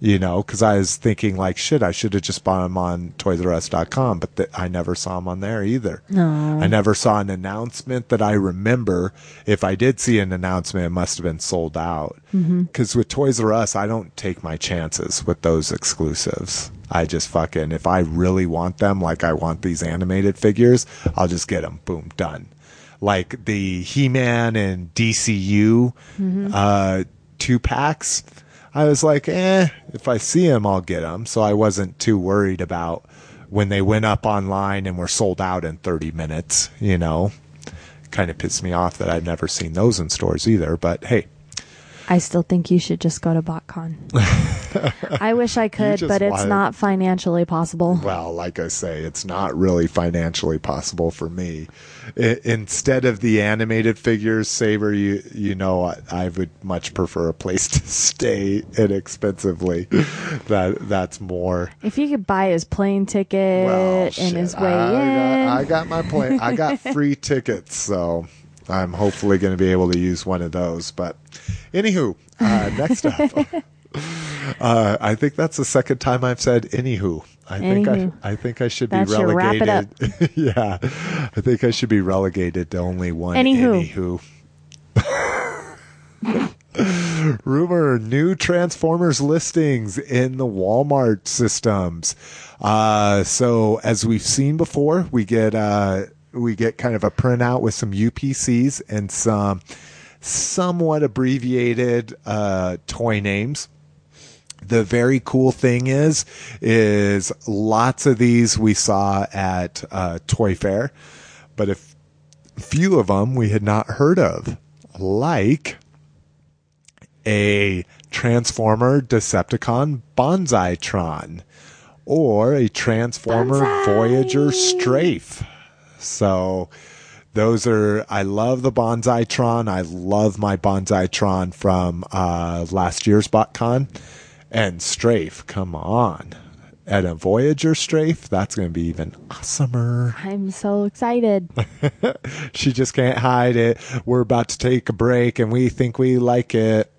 [SPEAKER 1] You know, because I was thinking, like, shit, I should have just bought them on Toys R Us.com, but th- I never saw them on there either.
[SPEAKER 2] No.
[SPEAKER 1] I never saw an announcement that I remember. If I did see an announcement, it must have been sold out. Because with Toys R Us, I don't take my chances with those exclusives. I just fucking, if I really want them, like I want these animated figures, I'll just get them. Boom, done. Like the He Man and DCU uh, two packs. I was like, eh, if I see them, I'll get them. So I wasn't too worried about when they went up online and were sold out in 30 minutes, you know. Kind of pissed me off that I've never seen those in stores either. But hey,
[SPEAKER 2] I still think you should just go to BotCon. I wish I could, but it's
[SPEAKER 1] wanted-
[SPEAKER 2] not financially possible.
[SPEAKER 1] well, like I say, it's not really financially possible for me. I, instead of the animated figures, Saber, you you know, I, I would much prefer a place to stay inexpensively. that that's more.
[SPEAKER 2] If you could buy his plane ticket
[SPEAKER 1] Well,
[SPEAKER 2] and
[SPEAKER 1] shit,
[SPEAKER 2] his way
[SPEAKER 1] I
[SPEAKER 2] in,
[SPEAKER 1] Got, I got my plane. I got free tickets, so I'm hopefully going to be able to use one of those. But anywho, uh, next up. Uh, I think that's the second time I've said anywho. I think I, I think I should
[SPEAKER 2] That
[SPEAKER 1] be
[SPEAKER 2] wrap it up.
[SPEAKER 1] relegated. yeah, I think I should be relegated to only one
[SPEAKER 2] Anywho.
[SPEAKER 1] anywho. Rumor: new Transformers listings in the Walmart systems. Uh, so as we've seen before, we get uh, we get kind of a printout with some UPCs and some somewhat abbreviated uh, toy names the very cool thing is is lots of these we saw at uh, toy fair but a f- few of them we had not heard of like a transformer decepticon Bonzaitron or a transformer
[SPEAKER 2] Bonsai.
[SPEAKER 1] voyager strafe so those are I love the Bonzaitron. I love my Bonzaitron from uh, last year's BotCon. And Strafe, come on. And a Voyager Strafe, that's going to be even awesomer.
[SPEAKER 2] I'm so excited.
[SPEAKER 1] She just can't hide it. We're about to take a break and we think we like it.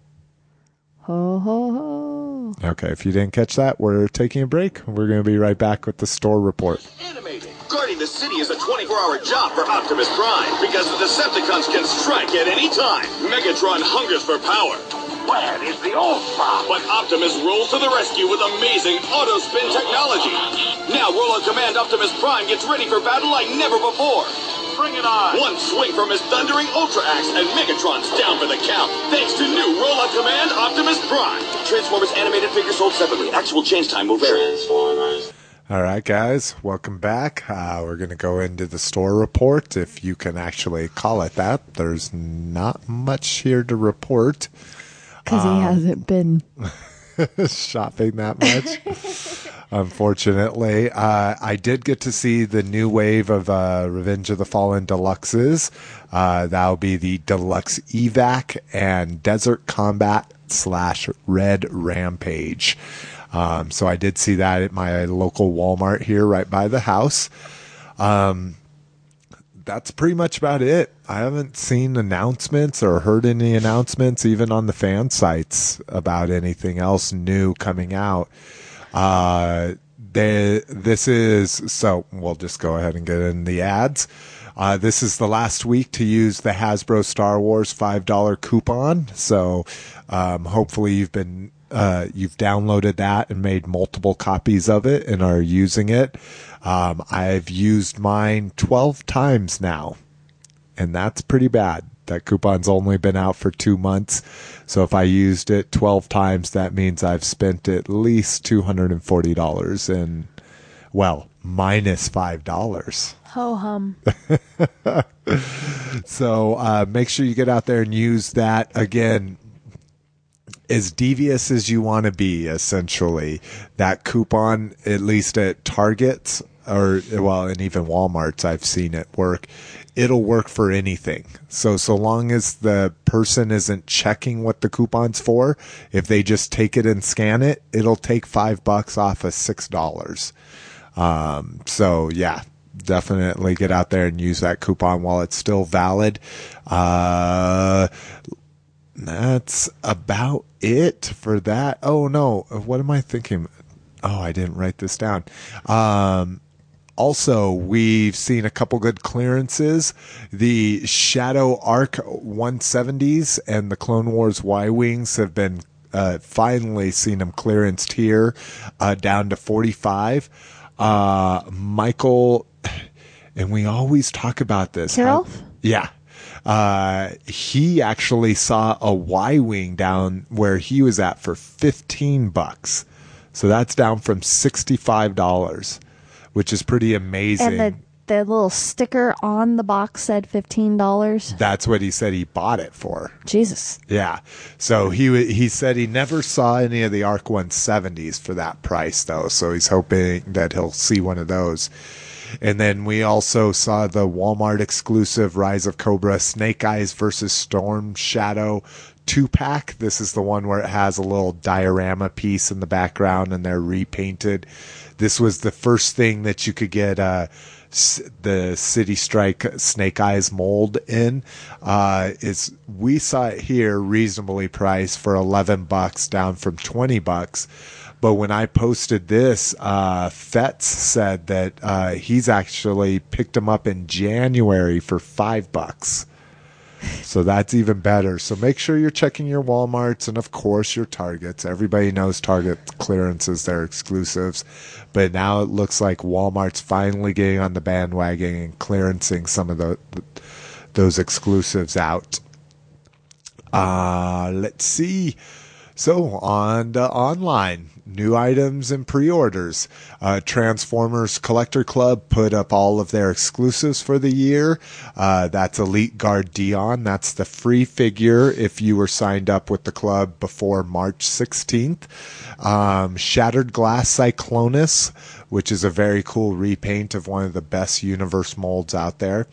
[SPEAKER 2] Ho ho ho.
[SPEAKER 1] Okay, if you didn't catch that, we're taking a break. We're going to be right back with the store report.
[SPEAKER 3] Animated. Guarding the city is a 24-hour job for Optimus Prime because the Decepticons can strike at any time. Megatron hungers for power.
[SPEAKER 4] Where is the old Bob?
[SPEAKER 3] But Optimus rolls to the rescue with amazing auto spin technology. Now Roll on Command Optimus Prime gets ready for battle like never before.
[SPEAKER 4] Bring it on.
[SPEAKER 3] One swing from his thundering Ultra Axe and Megatron's down for the count. Thanks to new Roll on Command Optimus Prime. Transformers animated figures sold separately. Actual change time will vary.
[SPEAKER 1] All right, guys, welcome back. Uh, we're going to go into the store report, if you can actually call it that. There's not much here to report.
[SPEAKER 2] Because he hasn't been.
[SPEAKER 1] shopping that much. Unfortunately, uh, I did get to see the new wave of uh, Revenge of the Fallen deluxes. Uh, that'll be the Deluxe Evac and Desert Combat slash Red Rampage. Um, so I did see that at my local Walmart here right by the house. Um, that's pretty much about it. I haven't seen announcements or heard any announcements, even on the fan sites, about anything else new coming out. Uh, they, this is so we'll just go ahead and get in the ads. Uh, this is the last week to use the Hasbro Star Wars five dollar coupon. So um, hopefully you've been uh, you've downloaded that and made multiple copies of it and are using it. Um, I've used mine twelve times now and that's pretty bad. That coupon's only been out for two months. So if I used it 12 times, that means I've spent at least $240 and, well, minus $5.
[SPEAKER 2] Ho hum.
[SPEAKER 1] So uh, make sure you get out there and use that again. As devious as you want to be, essentially, that coupon, at least at Targets or well, and even Walmart's, I've seen it work. It'll work for anything. So so long as the person isn't checking what the coupon's for, if they just take it and scan it, it'll take five bucks off of six dollars. Um, so yeah, definitely get out there and use that coupon while it's still valid. Uh, that's about it for that. Oh no, what am I thinking? Oh, I didn't write this down. Um, also, we've seen a couple good clearances. The Shadow Arc 170s and the Clone Wars Y Wings have been uh, finally seen them clearanced here uh, down to 45. Uh, Michael, and we always talk about this. how- yeah. Uh, he actually saw a Y Wing down where he was at for 15 bucks. So that's down from $65, which is pretty amazing.
[SPEAKER 2] And the, the little sticker on the box said $15.
[SPEAKER 1] that's what he said he bought it for.
[SPEAKER 2] Jesus.
[SPEAKER 1] Yeah. So he he said he never saw any of the Arc 170s for that price though. So he's hoping that he'll see one of those. And then we also saw the Walmart exclusive Rise of Cobra Snake Eyes versus Storm Shadow two pack. This is the one where it has a little diorama piece in the background and they're repainted. This was the first thing that you could get uh, the City Strike Snake Eyes mold in. Uh, is we saw it here reasonably priced for eleven bucks, down from twenty bucks. But when I posted this, uh, Fetz said that uh, he's actually picked them up in January for five bucks. So that's even better. So make sure you're checking your Walmarts and, of course, your Targets. Everybody knows Target clearances, they're exclusives. But now it looks like Walmart's finally getting on the bandwagon and clearancing some of the, those exclusives out. Uh, let's see. So on the online, new items and pre-orders. Uh, Transformers Collector Club put up all of their exclusives for the year. Uh, that's Elite Guard Dion. That's the free figure if you were signed up with the club before March 16th. Um, Shattered Glass Cyclonus, which is a very cool repaint of one of the best universe molds out there.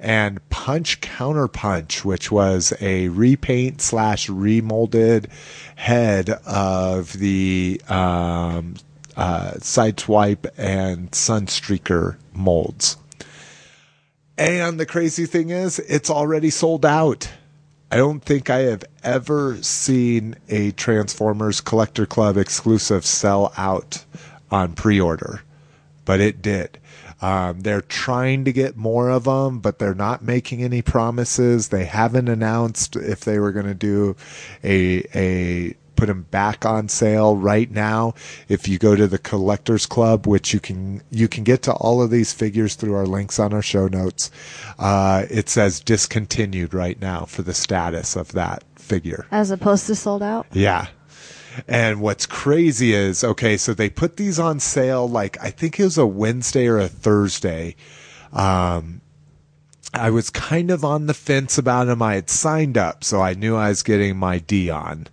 [SPEAKER 1] And Punch Counter Punch, which was a repaint slash remolded head of the um, uh, Sideswipe and Sunstreaker molds. And the crazy thing is, it's already sold out. I don't think I have ever seen a Transformers Collector Club exclusive sell out on pre order, but it did. Um, they're trying to get more of them, but they're not making any promises. They haven't announced if they were going to do a a put them back on sale right now. If you go to the Collectors Club, which you can you can get to all of these figures through our links on our show notes, uh, it says discontinued right now for the status of that figure.
[SPEAKER 2] As opposed to sold out.
[SPEAKER 1] Yeah. And what's crazy is, okay, so they put these on sale like I think it was a Wednesday or a Thursday. Um, I was kind of on the fence about them. I had signed up, so I knew I was getting my Dion.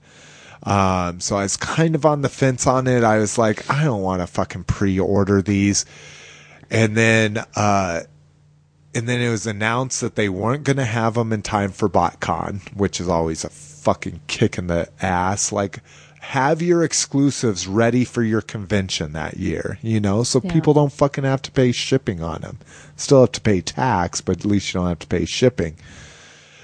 [SPEAKER 1] Um, so I was kind of on the fence on it. I was like, I don't want to fucking pre-order these. And then, uh, and then it was announced that they weren't going to have them in time for BotCon, which is always a fucking kick in the ass. Like, have your exclusives ready for your convention that year, you know, so
[SPEAKER 2] Yeah.
[SPEAKER 1] people don't fucking have to pay shipping on them. Still have to pay tax, but at least you don't have to pay shipping.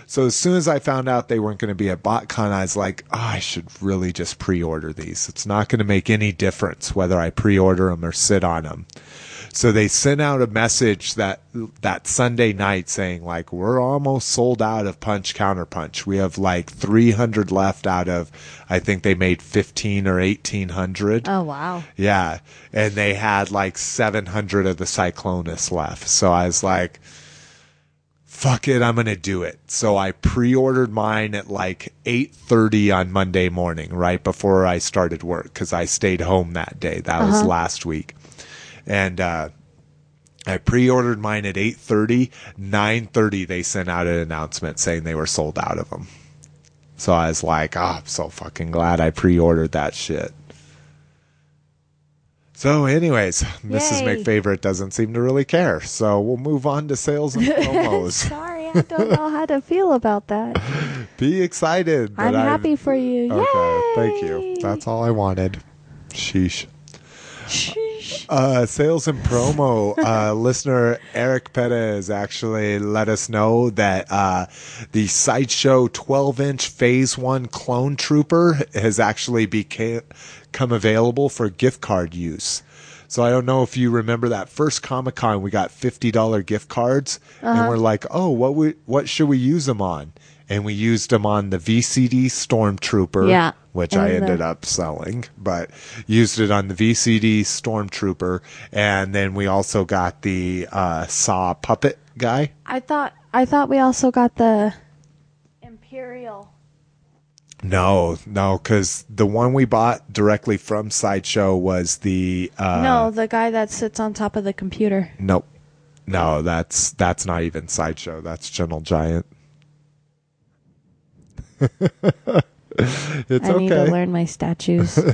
[SPEAKER 1] So as soon as I found out they weren't going to be at BotCon, I was like, oh, I should really just pre-order these. It's not going to make any difference whether I pre-order them or sit on them. So they sent out a message that that Sunday night saying like we're almost sold out of Punch Counter Punch. We have like 300 left out of I think they made 15 or 1800.
[SPEAKER 2] Oh wow.
[SPEAKER 1] Yeah, and they had like 700 of the Cyclonus left. So I was like, fuck it, I'm going to do it. So I pre-ordered mine at like 8:30 on Monday morning, right before I started work cuz I stayed home that day. That was uh-huh. last week. And uh I pre-ordered mine at 8:30, 9:30 they sent out an announcement saying they were sold out of them. So I was like, oh, I'm so fucking glad I pre-ordered that shit. So, anyways, Mrs.
[SPEAKER 2] Yay.
[SPEAKER 1] McFavorite doesn't seem to really care. So we'll move on to sales and promos.
[SPEAKER 2] Sorry, I don't know how to feel about that.
[SPEAKER 1] Be excited.
[SPEAKER 2] I'm
[SPEAKER 1] I've-
[SPEAKER 2] happy for you.
[SPEAKER 1] Okay, thank you. That's all I wanted. Sheesh.
[SPEAKER 2] Sheesh.
[SPEAKER 1] Uh, sales and promo uh, listener Eric Perez actually let us know that uh, the sideshow 12 inch phase one clone trooper has actually became come available for gift card use. So I don't know if you remember that first Comic Con, we got fifty dollar gift cards, and we're like, oh, what we what should we use them on? And we used them on the VCD Stormtrooper,
[SPEAKER 2] Yeah.
[SPEAKER 1] which I
[SPEAKER 2] And the-
[SPEAKER 1] ended up selling, but used it on the VCD Stormtrooper, and then we also got the uh, Saw puppet guy.
[SPEAKER 2] I thought I thought we also got the Imperial.
[SPEAKER 1] No, no, because the one we bought directly from Sideshow was the uh,
[SPEAKER 2] no, the guy that sits on top of the computer.
[SPEAKER 1] Nope. No, that's that's not even sideshow. That's Gentle Giant. it's
[SPEAKER 2] I need to learn my statues.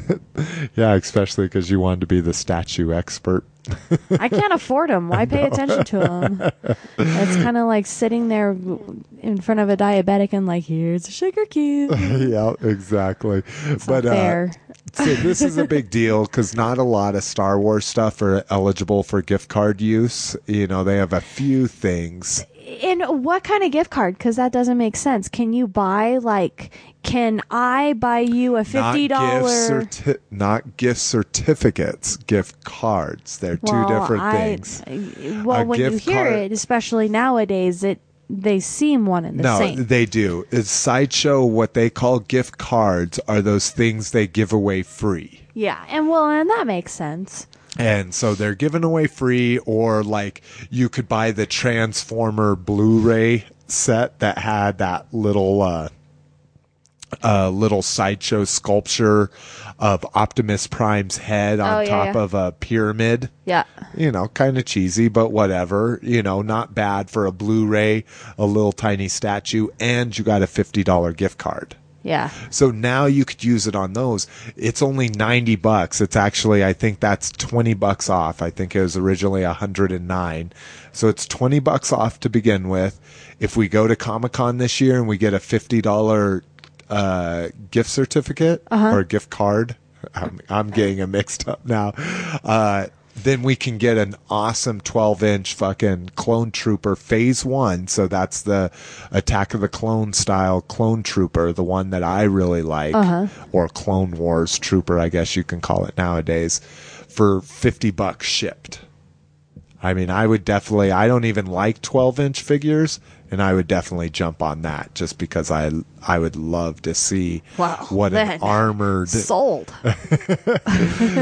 [SPEAKER 1] Yeah, especially because you wanted to be the statue expert.
[SPEAKER 2] I can't afford them. Why pay attention to them? It's kind of like sitting there in front of a diabetic and like, here's a sugar cube.
[SPEAKER 1] yeah, exactly.
[SPEAKER 2] It's
[SPEAKER 1] but uh, so this is a big deal because not a lot of Star Wars stuff are eligible for gift card use. You know, they have a few things.
[SPEAKER 2] And what kind of gift card? Because that doesn't make sense. Can you buy like? Can I buy you a fifty dollar?
[SPEAKER 1] certi- not gift certificates, gift cards. They're two different things.
[SPEAKER 2] Uh, well,
[SPEAKER 1] A
[SPEAKER 2] when you hear
[SPEAKER 1] card-
[SPEAKER 2] it, especially nowadays, it they seem one and the
[SPEAKER 1] no,
[SPEAKER 2] same.
[SPEAKER 1] they do. It's sideshow. What they call gift cards are those things they give away free.
[SPEAKER 2] yeah, and well, and that makes sense.
[SPEAKER 1] And so they're given away free, or like you could buy the Transformer Blu ray set that had that little, uh, uh, little sideshow sculpture of Optimus Prime's head on
[SPEAKER 2] Oh, yeah,
[SPEAKER 1] top
[SPEAKER 2] yeah.
[SPEAKER 1] of a pyramid.
[SPEAKER 2] Yeah.
[SPEAKER 1] You know, kind of cheesy, but whatever. You know, not bad for a Blu ray, a little tiny statue, and you got a $50 gift card.
[SPEAKER 2] Yeah.
[SPEAKER 1] So now you could use it on those. It's only 90 bucks. It's actually, I think that's 20 bucks off. I think it was originally 109. So it's 20 bucks off to begin with. If we go to Comic Con this year and we get a $50 uh, gift certificate or gift card, I'm, I'm getting it mixed up now. Uh, then we can get an awesome 12 inch fucking clone trooper phase one. So that's the Attack of the Clone style clone trooper, the one that I really like, uh-huh. or Clone Wars trooper, I guess you can call it nowadays, for 50 bucks shipped. I mean, I would definitely, I don't even like 12 inch figures, and I would definitely jump on that just because I, I would love to see
[SPEAKER 2] Wow.
[SPEAKER 1] what an armored
[SPEAKER 2] Sold.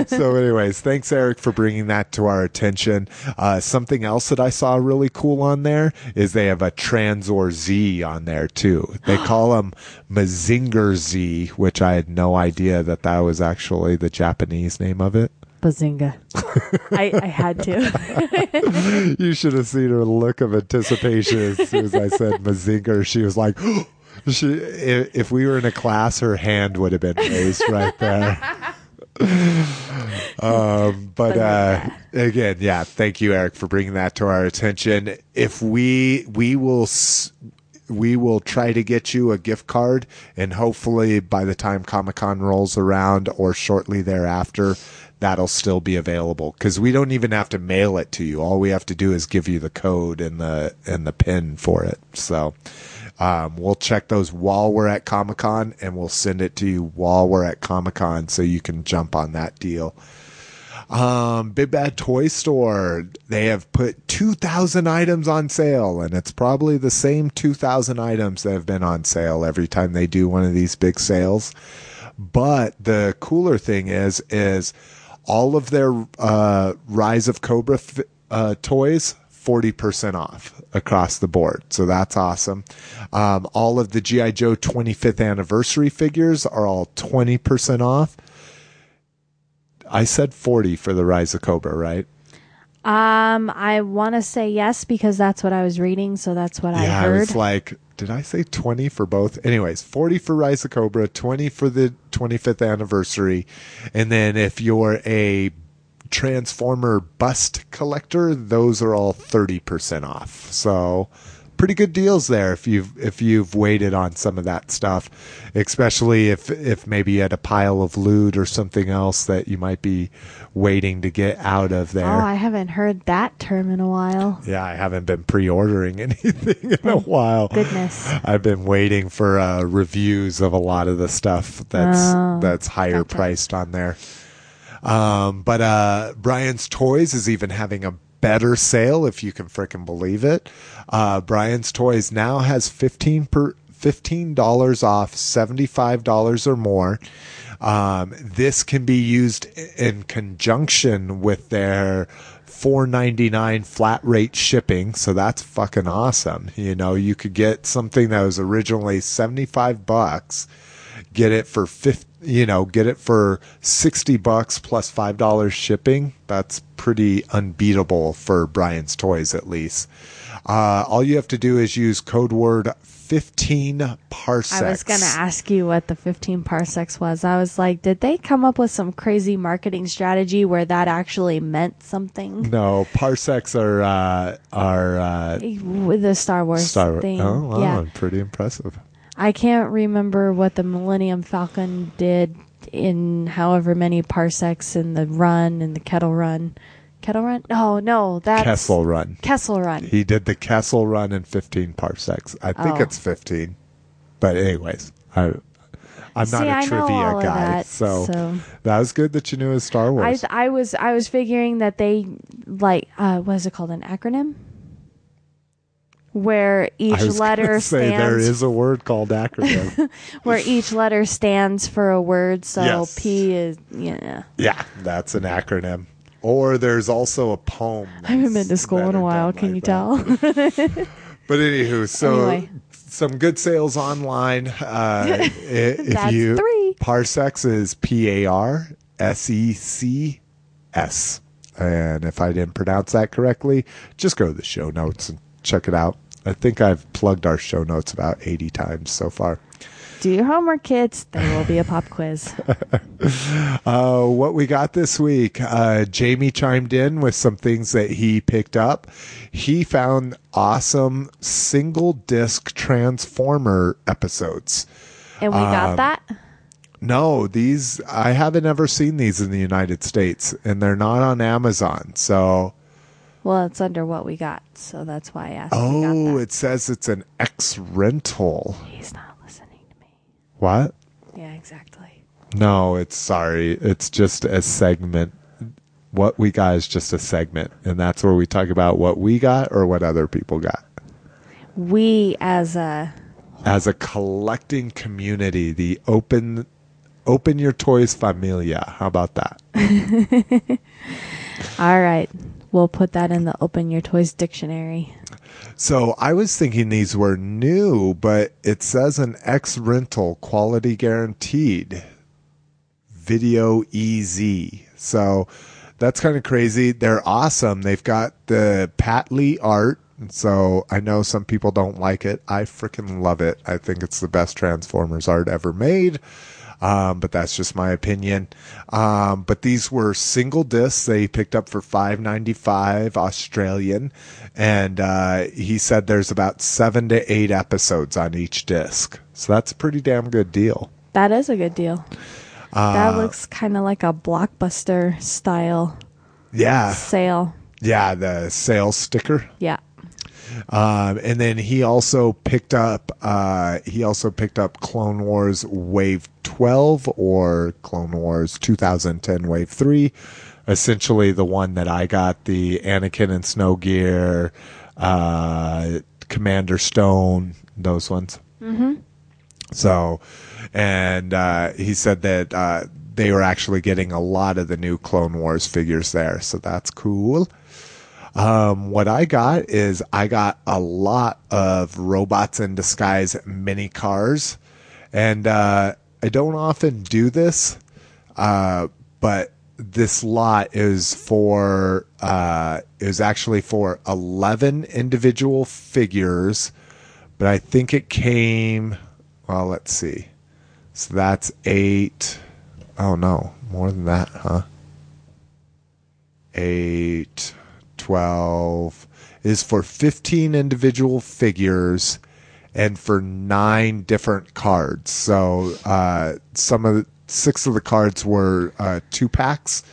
[SPEAKER 1] so anyways thanks eric for bringing that to our attention uh, something else that i saw really cool on there is they have a Tranzor Z on there too they call them mazinger z which i had no idea that that was actually the japanese name of it
[SPEAKER 2] Bazinga. I, I had to.
[SPEAKER 1] you should have seen her look of anticipation as soon as i said mazinger she was like she, if, if we were in a class her hand would have been raised right there um, but uh, again, yeah, thank you, Eric, for bringing that to our attention. If we we will we will try to get you a gift card, and hopefully by the time Comic Con rolls around or shortly thereafter, that'll still be available because we don't even have to mail it to you. All we have to do is give you the code and the and the pin for it. So. Um, we'll check those while we're at Comic Con and we'll send it to you while we're at Comic Con so you can jump on that deal. Um, Big Bad Toy Store, they have put 2,000 items on sale, and it's probably the same 2,000 items that have been on sale every time they do one of these big sales. But the cooler thing is, is all of their uh, Rise of Cobra f- uh, toys 40% off across the board. So that's awesome. Um, all of the G.I. Joe 25th anniversary figures are all 20% off. I said 40 for the Rise of Cobra, right?
[SPEAKER 2] Um, I want to say yes because that's what I was reading, so that's what I heard.
[SPEAKER 1] yeah, I was like, did I say 20 for both? Anyways, 40 for Rise of Cobra, 20 for the 25th anniversary. And then if you're a Transformer bust collector, those are all 30% off. So pretty good deals there if you've if you've waited on some of that stuff, especially if if maybe you had a pile of loot or something else that you might be waiting to get out of there.
[SPEAKER 2] oh, I haven't heard that term in a while.
[SPEAKER 1] Yeah, I haven't been pre-ordering anything in a while.
[SPEAKER 2] goodness.
[SPEAKER 1] I've been waiting for uh, reviews of a lot of the stuff that's
[SPEAKER 2] Oh,
[SPEAKER 1] that's higher
[SPEAKER 2] gotcha.
[SPEAKER 1] priced on there. Um, but uh, Brian's Toys is even having a better sale, if you can frickin' believe it. Uh, Brian's Toys now has fifteen per fifteen dollars off seventy five dollars or more. Um, this can be used in conjunction with their 4.99 flat rate shipping so that's fucking awesome you know you could get something that was originally 75 bucks get it for 50 you know get it for 60 bucks plus plus five dollars shipping that's pretty unbeatable for brian's toys at least uh, all you have to do is use code word 15 parsecs.
[SPEAKER 2] I was going to ask you what the 15 parsecs was. I was like, did they come up with some crazy marketing strategy where that actually meant something?
[SPEAKER 1] No, parsecs are uh, are uh,
[SPEAKER 2] With the Star Wars
[SPEAKER 1] Star.
[SPEAKER 2] thing.
[SPEAKER 1] Oh, wow,
[SPEAKER 2] Yeah.
[SPEAKER 1] pretty impressive.
[SPEAKER 2] I can't remember what the Millennium Falcon did in however many parsecs in the run, in the Kettle Run. Kettle Run? Oh, no, that's.
[SPEAKER 1] Kessel Run.
[SPEAKER 2] Kessel Run.
[SPEAKER 1] He did the Kessel Run in 15 parsecs. I think
[SPEAKER 2] Oh.
[SPEAKER 1] it's 15. But anyways, I I'm
[SPEAKER 2] See,
[SPEAKER 1] not a trivia
[SPEAKER 2] of
[SPEAKER 1] guy,
[SPEAKER 2] that,
[SPEAKER 1] so,
[SPEAKER 2] so-
[SPEAKER 1] that was good that you knew his Star
[SPEAKER 2] I,
[SPEAKER 1] Wars.
[SPEAKER 2] I was I was figuring that they like uh what is it called an acronym where each
[SPEAKER 1] I was
[SPEAKER 2] letter
[SPEAKER 1] say
[SPEAKER 2] stands
[SPEAKER 1] there is a word called acronym.
[SPEAKER 2] where each letter stands for a word so
[SPEAKER 1] Yes.
[SPEAKER 2] P is yeah
[SPEAKER 1] yeah, that's an acronym. Or there's also a poem.
[SPEAKER 2] I haven't been to school in a while can
[SPEAKER 1] like
[SPEAKER 2] you
[SPEAKER 1] that.
[SPEAKER 2] tell
[SPEAKER 1] But anywho, so
[SPEAKER 2] Anyway.
[SPEAKER 1] some good sales online. Uh, i- if you
[SPEAKER 2] three.
[SPEAKER 1] Parsecs is P A R S E C S, and if I didn't pronounce that correctly, just go to the show notes and check it out. I think I've plugged our show notes about eighty times so far.
[SPEAKER 2] do your homework kids there will be a pop quiz
[SPEAKER 1] Uh, what we got this week, uh, Jamie chimed in with some things that he picked up. He found awesome single disc Transformer episodes.
[SPEAKER 2] and we
[SPEAKER 1] Um,
[SPEAKER 2] got that
[SPEAKER 1] No, these I haven't ever seen these in the United States, and they're not on Amazon. So,
[SPEAKER 2] well it's under what we got so that's why I asked
[SPEAKER 1] oh, it says it's an X rental.
[SPEAKER 2] he's not listening to me
[SPEAKER 1] What?
[SPEAKER 2] yeah exactly
[SPEAKER 1] No, it's sorry. It's just a segment. What we got is just a segment, and that's where we talk about what we got or what other people got.
[SPEAKER 2] we as a
[SPEAKER 1] As a collecting community, the open open your toys familia. How about that?
[SPEAKER 2] All right. We'll put that in the Open Your Toys dictionary.
[SPEAKER 1] So I was thinking these were new, but it says an X rental quality guaranteed Video Ezy. So that's kind of crazy. They're awesome. They've got the Pat Lee art. So I know some people don't like it. I freaking love it. I think it's the best Transformers art ever made. Um, but that's just my opinion. Um, but these were single discs they picked up for five ninety five Australian, and uh, he said there's about seven to eight episodes on each disc, so that's a pretty damn good deal.
[SPEAKER 2] That is a good deal.
[SPEAKER 1] Uh,
[SPEAKER 2] that looks kind of like a blockbuster style
[SPEAKER 1] Yeah,
[SPEAKER 2] sale.
[SPEAKER 1] yeah, the sales sticker.
[SPEAKER 2] Yeah.
[SPEAKER 1] Um, and then he also picked up uh, he also picked up Clone Wars Wave 12 or Clone Wars 2010 Wave 3, essentially the one that I got the Anakin and Snow Gear, uh, Commander Stone, those ones. Mm-hmm. So, and uh, he said that uh, they were actually getting a lot of the new Clone Wars figures there, so that's cool. Um, what I got is I got a lot of robots in disguise mini cars, and uh, I don't often do this, uh, but this lot is for uh, is actually for eleven individual figures, but I think it came. Well, let's see. So that's eight. Oh no, more than that, huh? Eight. 12 is for 15 individual figures and for nine different cards. So uh, some of the six of the cards were uh, two packs.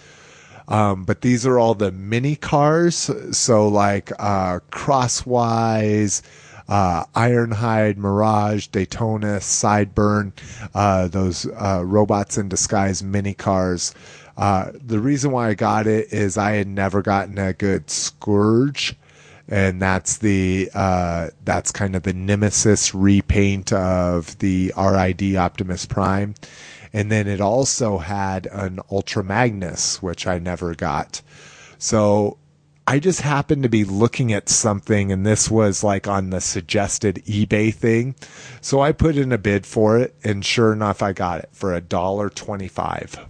[SPEAKER 1] Um, but these are all the mini cars. So like uh, Crosswise, uh, Ironhide, Mirage, Daytona, Sideburn, uh, those uh, robots in disguise mini cars. Uh, the reason why I got it is I had never gotten a good Scourge, and that's the uh, that's kind of the nemesis repaint of the RID Optimus Prime, and then it also had an Ultra Magnus, which I never got. So I just happened to be looking at something, and this was like on the suggested eBay thing. So I put in a bid for it, and sure enough, I got it for a dollar twenty-five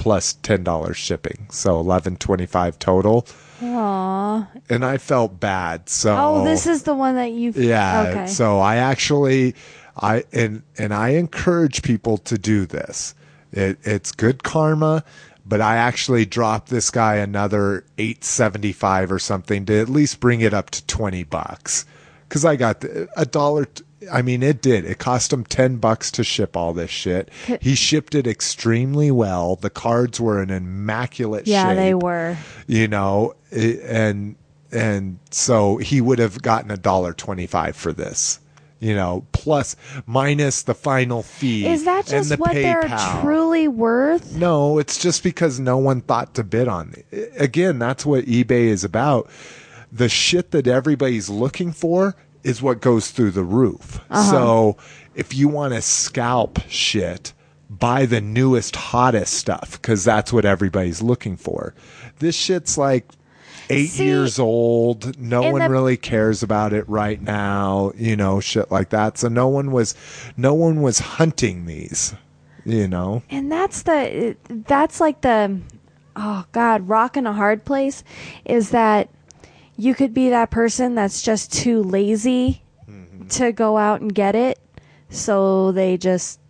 [SPEAKER 1] plus ten dollars shipping, so eleven twenty five total.
[SPEAKER 2] Aw.
[SPEAKER 1] And I felt bad. So
[SPEAKER 2] Oh, this is the one that you.
[SPEAKER 1] yeah.
[SPEAKER 2] Okay.
[SPEAKER 1] So I actually, I and and I encourage people to do this. It, it's good karma, but I actually dropped this guy another eight seventy five or something to at least bring it up to twenty bucks because I got a dollar. I mean, it did. It cost him ten bucks to ship all this shit. He shipped it extremely well. The cards were in immaculate
[SPEAKER 2] yeah,
[SPEAKER 1] shape Yeah,
[SPEAKER 2] they were.
[SPEAKER 1] you know and and so he would have gotten a dollar 25 for this you know plus minus the final fee
[SPEAKER 2] Is that just what they're truly worth?
[SPEAKER 1] no it's just because no one thought to bid on it again that's what ebay is about the shit that everybody's looking for is what goes through the roof. Uh-huh. So if you want to scalp shit buy the newest hottest stuff because that's what everybody's looking for. This shit's like eight
[SPEAKER 2] See,
[SPEAKER 1] years old. No one
[SPEAKER 2] the-
[SPEAKER 1] really cares about it right now you know shit like that. So no one was no one was hunting these you know?
[SPEAKER 2] And that's the that's like the oh god, rock in a hard place is that you could be that person that's just too lazy
[SPEAKER 1] Mm-hmm.
[SPEAKER 2] to go out and get it. So they just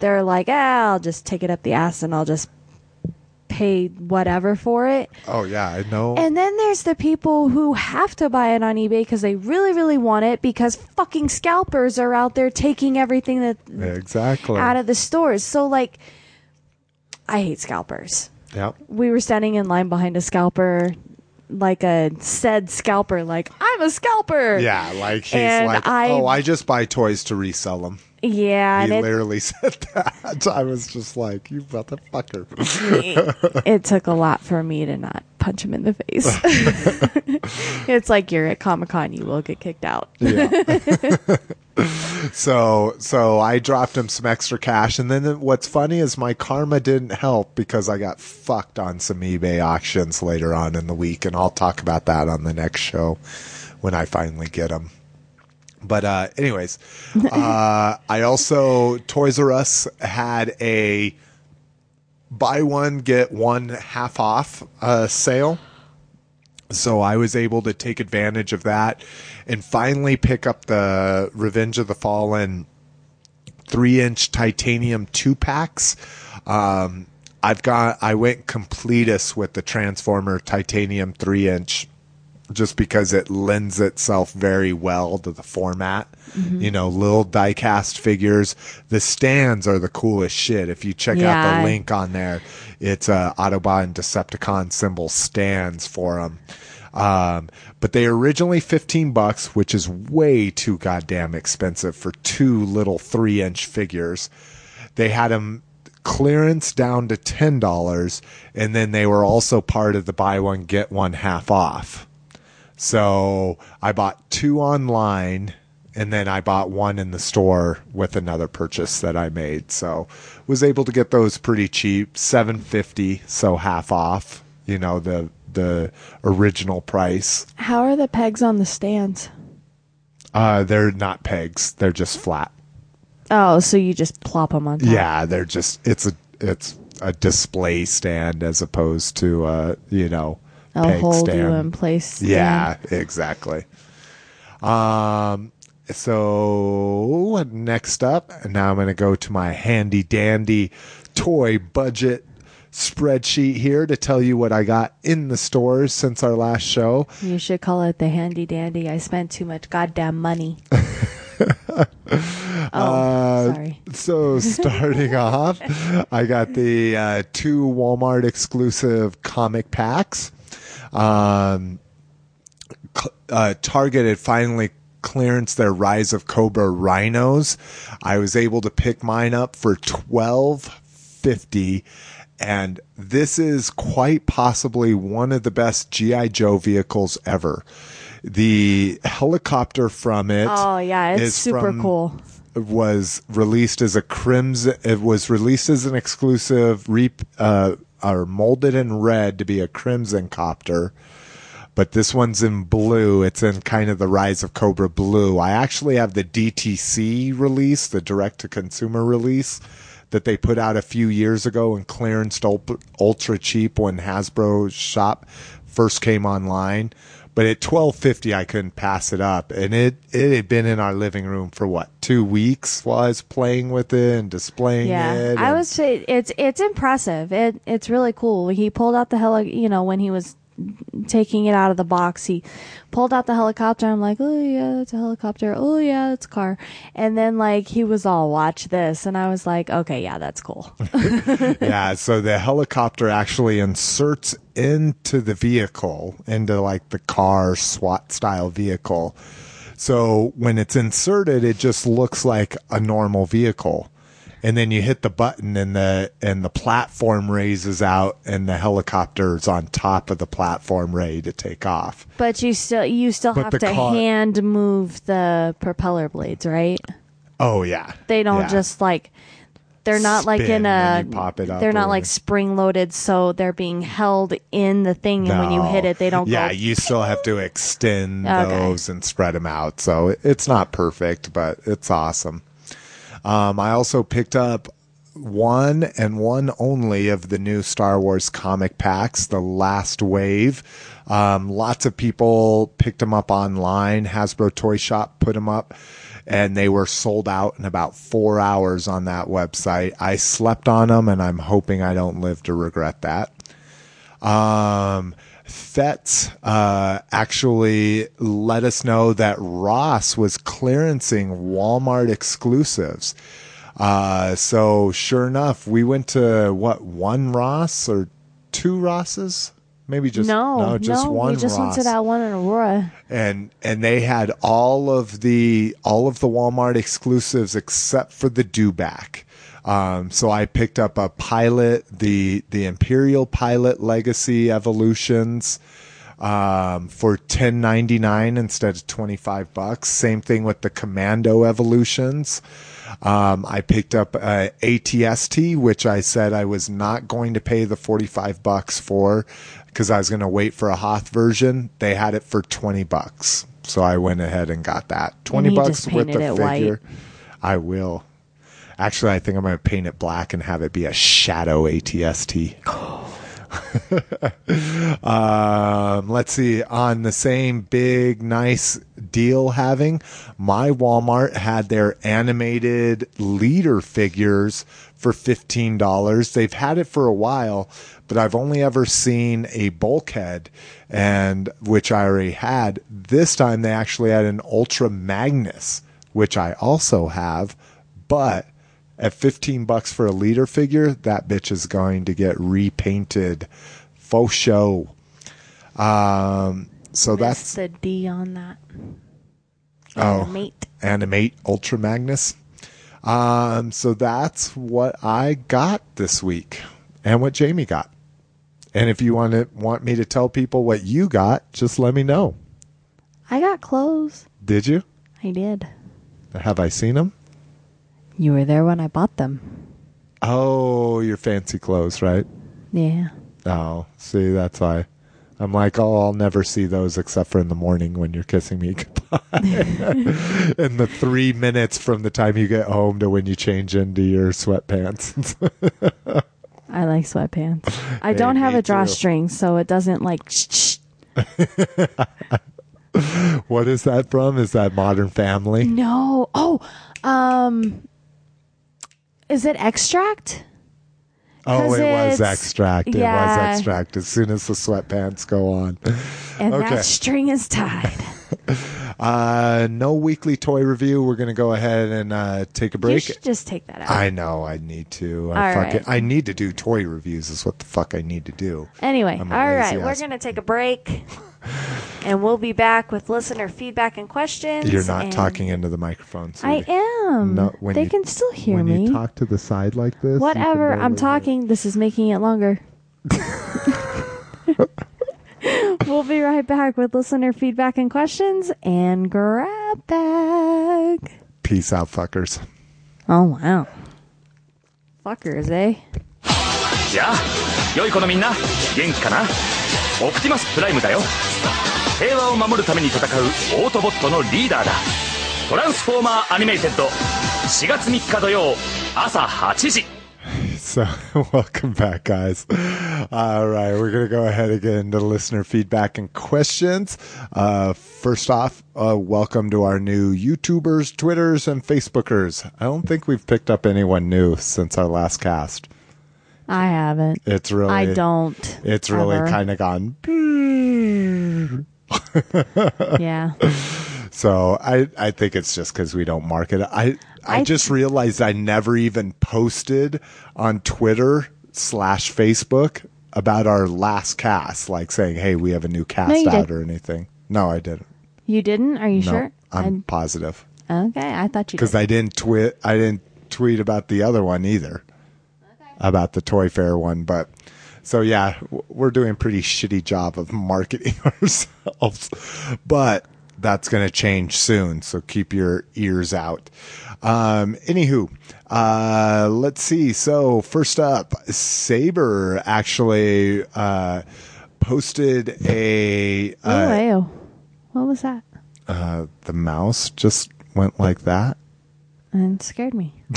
[SPEAKER 2] they're like, ah, I'll just take it up the ass and I'll just pay whatever for it.
[SPEAKER 1] oh yeah i know
[SPEAKER 2] And then there's the people who have to buy it on eBay because they really, really want it because fucking scalpers are out there taking everything that
[SPEAKER 1] exactly
[SPEAKER 2] out of the stores. So like I hate scalpers.
[SPEAKER 1] Yep.
[SPEAKER 2] We were standing in line behind a scalper like a said scalper like I'm a scalper.
[SPEAKER 1] Yeah, like he's
[SPEAKER 2] And
[SPEAKER 1] like,
[SPEAKER 2] I-
[SPEAKER 1] oh, I just buy toys to resell them.
[SPEAKER 2] Yeah,
[SPEAKER 1] He
[SPEAKER 2] it,
[SPEAKER 1] literally said that. I was just like, you motherfucker.
[SPEAKER 2] it took a lot for me to not punch him in the face. it's like you're at Comic Con, you will get kicked out.
[SPEAKER 1] Yeah. so, so I dropped him some extra cash, and then what's funny is my karma didn't help because I got fucked on some eBay auctions later on in the week, and I'll talk about that on the next show when I finally get them. But uh, anyways, uh, I also Toys R Us had a buy one get one half off uh, sale. So I was able to take advantage of that and finally pick up the Revenge of the Fallen three inch titanium two packs. Um, I've got, I went completist with the Transformer titanium three inch just because it lends itself very well to the format. You know, little diecast figures. The stands are the coolest shit. If you check out the link on there, it's uh, Autobot and Decepticon symbol stands for them. Um, but they originally 15 bucks, which is way too goddamn expensive for two little three inch figures. They had them clearance down to $10 and then they were also part of the buy one, get one half off. So I bought two online and then I bought one in the store with another purchase that I made. So was able to get those pretty cheap, 750, so half off, you know, the the original price.
[SPEAKER 2] How are the pegs on the stands?
[SPEAKER 1] Uh they're not pegs, they're just flat.
[SPEAKER 2] Oh, so you just plop them on top.
[SPEAKER 1] Yeah, they're just it's a it's a display stand as opposed to uh, you know, Peg
[SPEAKER 2] hold you in place.
[SPEAKER 1] Yeah, exactly. Um, so next up, now I'm going to go to my handy dandy toy budget spreadsheet here to tell you what I got in the stores since our last show.
[SPEAKER 2] You should call it the handy dandy. I spent too much goddamn money. oh,
[SPEAKER 1] Uh,
[SPEAKER 2] sorry.
[SPEAKER 1] So starting off, I got the uh, two Walmart exclusive comic packs. Um, uh, Target had finally clearance their Rise of Cobra rhinos. I was able to pick mine up for twelve fifty, and this is quite possibly one of the best GI Joe vehicles ever. The helicopter from it.
[SPEAKER 2] Oh, yeah, it's super
[SPEAKER 1] from-
[SPEAKER 2] cool.
[SPEAKER 1] was released as a crimson. It was released as an exclusive, rep, uh, or molded in red to be a crimson copter. But this one's in blue. It's in kind of the Rise of Cobra blue. I actually have the DTC release, the direct to consumer release. that they put out a few years ago and clearance ultra cheap when Hasbro shop first came online. But at twelve fifty, I couldn't pass it up, and it it had been in our living room for what two weeks while I was playing with it and displaying
[SPEAKER 2] Yeah,
[SPEAKER 1] it.
[SPEAKER 2] I was. It's it's impressive. It it's really cool. He pulled out the heli. You know when he was taking it out of the box, he pulled out the helicopter. I'm like, oh yeah, it's a helicopter. Oh yeah, it's a car. And then like he was all, watch this, and I was like, okay, yeah, that's cool.
[SPEAKER 1] yeah, so the helicopter actually inserts into the vehicle, into like the car SWAT style vehicle. So when it's inserted, it just looks like a normal vehicle. And then you hit the button and the and the platform raises out and the helicopter's on top of the platform ready to take off.
[SPEAKER 2] but you still you still
[SPEAKER 1] But
[SPEAKER 2] have to
[SPEAKER 1] car-
[SPEAKER 2] hand move the propeller blades, right?
[SPEAKER 1] Oh yeah.
[SPEAKER 2] They don't
[SPEAKER 1] Yeah.
[SPEAKER 2] just like they're not like in a
[SPEAKER 1] pop it up
[SPEAKER 2] they're
[SPEAKER 1] or
[SPEAKER 2] not like spring loaded so they're being held in the thing and when you hit it they don't
[SPEAKER 1] Yeah,
[SPEAKER 2] go
[SPEAKER 1] you still have to extend
[SPEAKER 2] Okay.
[SPEAKER 1] those and spread them out. So it- it's not perfect, but it's awesome. Um, I also picked up one and one only of the new Star Wars comic packs, the last wave. Um, lots of people picked them up online. Hasbro Toy Shop put them up and they were sold out in about four hours on that website. I slept on them and I'm hoping I don't live to regret that. Um, Fetz uh, actually let us know that Ross was clearancing Walmart exclusives. Uh, so sure enough, we went to what one Ross or two Rosses? Maybe just
[SPEAKER 2] no,
[SPEAKER 1] no, just
[SPEAKER 2] no,
[SPEAKER 1] one
[SPEAKER 2] we just
[SPEAKER 1] Ross
[SPEAKER 2] went to that one in Aurora.
[SPEAKER 1] and and they had all of the all of the Walmart exclusives except for the dewback. Um, so I picked up a pilot, the the Imperial Pilot Legacy Evolutions, um, for ten ninety nine instead of twenty five bucks. Same thing with the Commando Evolutions. Um, I picked up a ATST, which I said I was not going to pay the 45 bucks for because I was going to wait for a Hoth version. They had it for 20 bucks. So I went ahead and got that. 20 bucks with the
[SPEAKER 2] it white.
[SPEAKER 1] figure. I will. Actually, I think I'm going to paint it black and have it be a shadow ATST. um, let's see. On the same big, nice deal having, my Walmart had their animated leader figures for $15. They've had it for a while, but I've only ever seen a bulkhead and which I already had. This time they actually had an Ultra Magnus, which I also have, but at 15 bucks for a leader figure, that bitch is going to get repainted faux show. Um, so
[SPEAKER 2] That's
[SPEAKER 1] that's
[SPEAKER 2] the D on that.
[SPEAKER 1] Oh.
[SPEAKER 2] Mate.
[SPEAKER 1] Animate Ultra Magnus. Um, so that's what I got this week and what Jamie got. And if you want to want me to tell people what you got, just let me know.
[SPEAKER 2] I got clothes.
[SPEAKER 1] Did you?
[SPEAKER 2] I did.
[SPEAKER 1] Have I seen them?
[SPEAKER 2] You were there when I bought them.
[SPEAKER 1] Oh, your fancy clothes, right?
[SPEAKER 2] Yeah.
[SPEAKER 1] Oh, see, that's why. I'm like, oh, I'll never see those except for in the morning when you're kissing me goodbye. in the three minutes from the time you get home to when you change into your sweatpants.
[SPEAKER 2] I like sweatpants. I don't have
[SPEAKER 1] me
[SPEAKER 2] a
[SPEAKER 1] too.
[SPEAKER 2] drawstring, so it doesn't like.
[SPEAKER 1] What is that from? Is that Modern Family?
[SPEAKER 2] No. Oh, um, is it extract?
[SPEAKER 1] Oh, it was extract. It was extract as soon as the sweatpants go on.
[SPEAKER 2] And
[SPEAKER 1] Okay.
[SPEAKER 2] that string is tied.
[SPEAKER 1] Uh, no weekly toy review. We're going to go ahead and uh, take a
[SPEAKER 2] you
[SPEAKER 1] break.
[SPEAKER 2] should just take that out.
[SPEAKER 1] I know I need to. I,
[SPEAKER 2] All
[SPEAKER 1] fucking,
[SPEAKER 2] right.
[SPEAKER 1] I need to do toy reviews. Is what the fuck I need to do.
[SPEAKER 2] Anyway, all right, we're going to take a break. and we'll be back with listener feedback and questions.
[SPEAKER 1] You're not
[SPEAKER 2] and-
[SPEAKER 1] talking into the microphone.
[SPEAKER 2] I am.
[SPEAKER 1] No, when
[SPEAKER 2] they
[SPEAKER 1] you-
[SPEAKER 2] can still hear
[SPEAKER 1] when
[SPEAKER 2] me.
[SPEAKER 1] you talk to the side like this.
[SPEAKER 2] Whatever. I'm talking. This is making it longer. we'll be right back with listener feedback and questions and grab bag.
[SPEAKER 1] Peace out, fuckers.
[SPEAKER 2] Oh wow. Fuckers, eh?
[SPEAKER 5] Yeah. 良い子のみんな元気かなオプティマスプライムだよ平和を守るために戦うオートボットのリーダーだトランスフォーマーアニメイテッド4月3日土曜朝8時
[SPEAKER 1] So, welcome back, guys. All right, we're going to go ahead and get into listener feedback and questions. Uh, first off, uh, welcome to our new YouTubers, Twitters, and Facebookers. I don't think we've picked up anyone new since our last cast.
[SPEAKER 2] I haven't.
[SPEAKER 1] It's really,
[SPEAKER 2] I don't.
[SPEAKER 1] It's really
[SPEAKER 2] ever.
[SPEAKER 1] kind of gone.
[SPEAKER 2] Yeah.
[SPEAKER 1] So I, I think it's just because we don't market it. I, I
[SPEAKER 2] I-
[SPEAKER 1] just realized I never even posted on Twitter slash Facebook about our last cast, like saying, "Hey, we have a new cast
[SPEAKER 2] you
[SPEAKER 1] out"
[SPEAKER 2] did.
[SPEAKER 1] or anything. No, I didn't.
[SPEAKER 2] You didn't? Are you
[SPEAKER 1] No,
[SPEAKER 2] sure?
[SPEAKER 1] I'm positive
[SPEAKER 2] okay, I thought you
[SPEAKER 1] because. I didn't tweet. I didn't tweet about the other one either, about the Toy Fair one. But so yeah, we're doing a pretty shitty job of marketing ourselves, but that's going to change soon. So keep your ears out. Um, anywho, uh, let's see. So first up, Saber actually uh, posted a
[SPEAKER 2] oh,
[SPEAKER 1] uh,
[SPEAKER 2] ew. What was that?
[SPEAKER 1] uh, the mouse just went like that.
[SPEAKER 2] And scared me.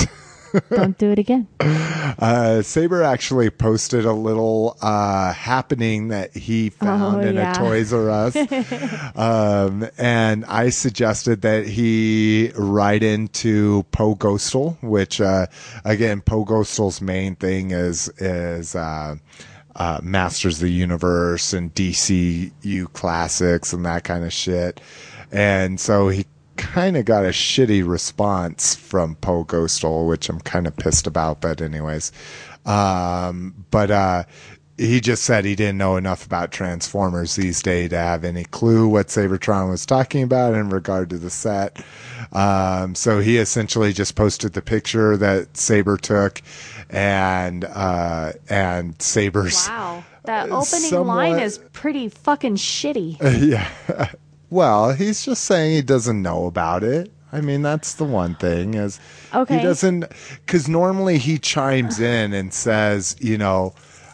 [SPEAKER 2] Don't do it again.
[SPEAKER 1] Uh, Saber actually posted a little uh, happening that he found
[SPEAKER 2] Oh,
[SPEAKER 1] in
[SPEAKER 2] yeah.
[SPEAKER 1] a Toys R Us, um, and I suggested that he write into Poe Ghostal, which uh, again, Poe Ghostal's main thing is is. Uh, uh, Masters of the Universe and DCU classics and that kind of shit. And so he kind of got a shitty response from Poe Ghostal, which I'm kind of pissed about. But anyways, um, but uh, he just said he didn't know enough about Transformers these days to have any clue what Sabertron was talking about in regard to the set. Um, so he essentially just posted the picture that Saber took, and uh, and Saber's
[SPEAKER 2] Wow. That opening line is pretty fucking shitty.
[SPEAKER 1] yeah. Well, he's just saying he doesn't know about it. I mean, that's the one thing is
[SPEAKER 2] Okay.
[SPEAKER 1] he doesn't because normally he chimes in and says, you know,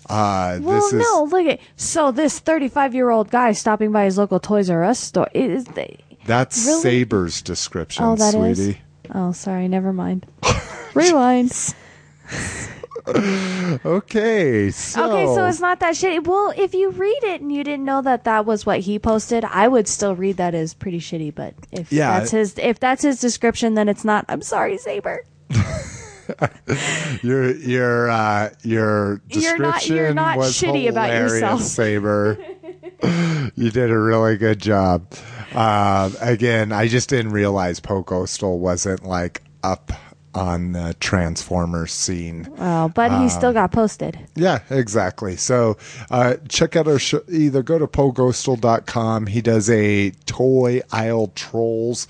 [SPEAKER 1] uh,
[SPEAKER 2] Well,
[SPEAKER 1] this is
[SPEAKER 2] no, look at so this 35 year old guy stopping by his local Toys R Us store is they,
[SPEAKER 1] that's
[SPEAKER 2] really?
[SPEAKER 1] Saber's description,
[SPEAKER 2] Oh, that is.
[SPEAKER 1] sweetie.
[SPEAKER 2] Oh, sorry, never mind. Rewind.
[SPEAKER 1] Okay, so
[SPEAKER 2] Okay, so it's not that shitty. Well, if you read it and you didn't know that that was what he posted, I would still read that as pretty shitty. But if
[SPEAKER 1] Yeah.
[SPEAKER 2] that's his, if that's his description, then it's not. I'm sorry, Saber.
[SPEAKER 1] your your uh, your
[SPEAKER 2] You're
[SPEAKER 1] description
[SPEAKER 2] not- you're not
[SPEAKER 1] was
[SPEAKER 2] shitty about
[SPEAKER 1] hilarious,
[SPEAKER 2] yourself.
[SPEAKER 1] Saber. you did a really good job. Uh, again, I just didn't realize Poe Ghostal wasn't like up on the Transformers scene.
[SPEAKER 2] Oh, but he still got posted.
[SPEAKER 1] Yeah, exactly. So uh, check out our show. Either go to poghostal.com. He does a toy aisle trolls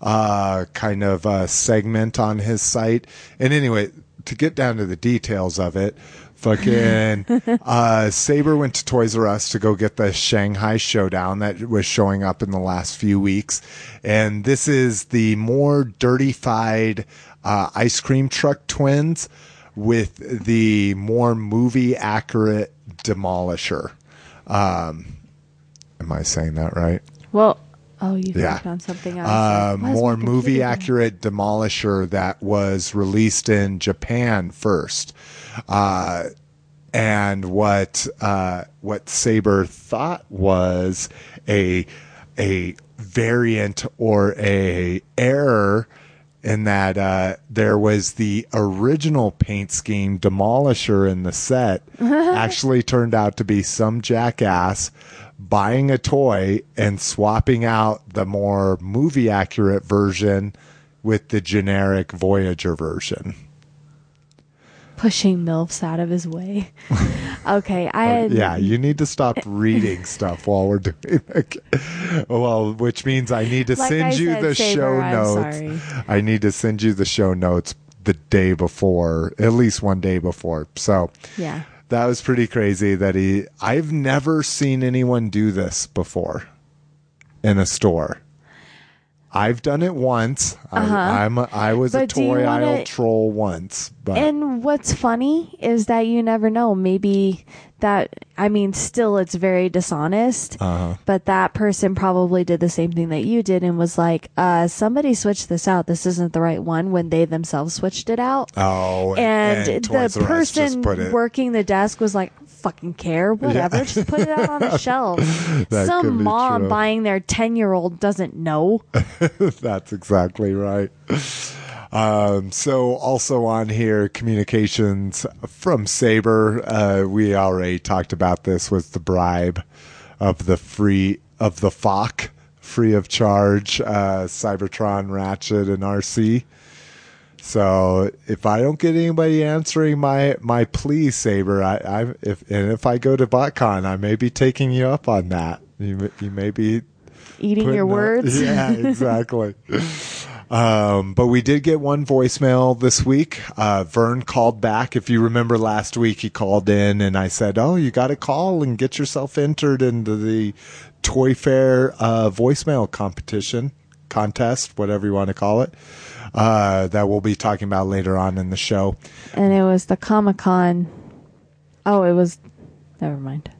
[SPEAKER 1] uh, kind of uh, segment on his site. And anyway, to get down to the details of it, fucking uh, Saber went to Toys R Us to go get the Shanghai Showdown that was showing up in the last few weeks. And this is the more dirtified uh, ice cream truck twins with the more movie accurate Demolisher. Um, am I saying that right?
[SPEAKER 2] Well, oh, you
[SPEAKER 1] Yeah.
[SPEAKER 2] on something else.
[SPEAKER 1] Uh, more
[SPEAKER 2] computer
[SPEAKER 1] movie accurate Demolisher that was released in Japan first. Uh, and what uh, what Saber thought was a a variant or a error in that uh, there was the original paint scheme Demolisher in the set actually turned out to be some jackass buying a toy and swapping out the more movie accurate version with the generic Voyager version.
[SPEAKER 2] Pushing milfs out of his way. okay, I had,
[SPEAKER 1] Yeah, you need to stop reading stuff while we're doing it. Well, which means I need to
[SPEAKER 2] Like
[SPEAKER 1] send
[SPEAKER 2] I
[SPEAKER 1] you
[SPEAKER 2] said,
[SPEAKER 1] the
[SPEAKER 2] Saber,
[SPEAKER 1] show notes. I need to send you the show notes the day before, at least one day before. So,
[SPEAKER 2] Yeah.
[SPEAKER 1] that was pretty crazy that he I've never seen anyone do this before in a store. I've done it once.
[SPEAKER 2] Uh-huh.
[SPEAKER 1] I, I'm a, I was a
[SPEAKER 2] But you
[SPEAKER 1] toy
[SPEAKER 2] wanna-
[SPEAKER 1] aisle troll once, but
[SPEAKER 2] And what's funny is that you never know. Maybe that, I mean, still it's very dishonest,
[SPEAKER 1] Uh-huh.
[SPEAKER 2] but that person probably did the same thing that you did and was like, uh, somebody switched this out. This isn't the right one when they themselves switched it out.
[SPEAKER 1] oh,
[SPEAKER 2] and,
[SPEAKER 1] and Toys
[SPEAKER 2] the
[SPEAKER 1] R Us just
[SPEAKER 2] person working the desk was like, fucking care, whatever, just put it out on the shelf.
[SPEAKER 1] That
[SPEAKER 2] Some mom buying their 10 year old doesn't know.
[SPEAKER 1] That's exactly right. Um, so also on here, communications from Saber. Uh, we already talked about this. Was the bribe of the free of the FOC free of charge uh, Cybertron, Ratchet, and Arcee. So if I don't get anybody answering my my plea, Saber, I, I if and if I go to BotCon, I may be taking you up on that. You may- you may be
[SPEAKER 2] Eating your
[SPEAKER 1] that-
[SPEAKER 2] words.
[SPEAKER 1] Yeah, exactly. um, but we did get one voicemail this week. Uh, Vern called back. If you remember last week, he called in and I said, "Oh, you got to call and get yourself entered into the Toy Fair uh, voicemail competition contest, whatever you want to call it." Uh, that we'll be talking about later on in the show.
[SPEAKER 2] and it was the Comic Con. Oh, it was. Never mind.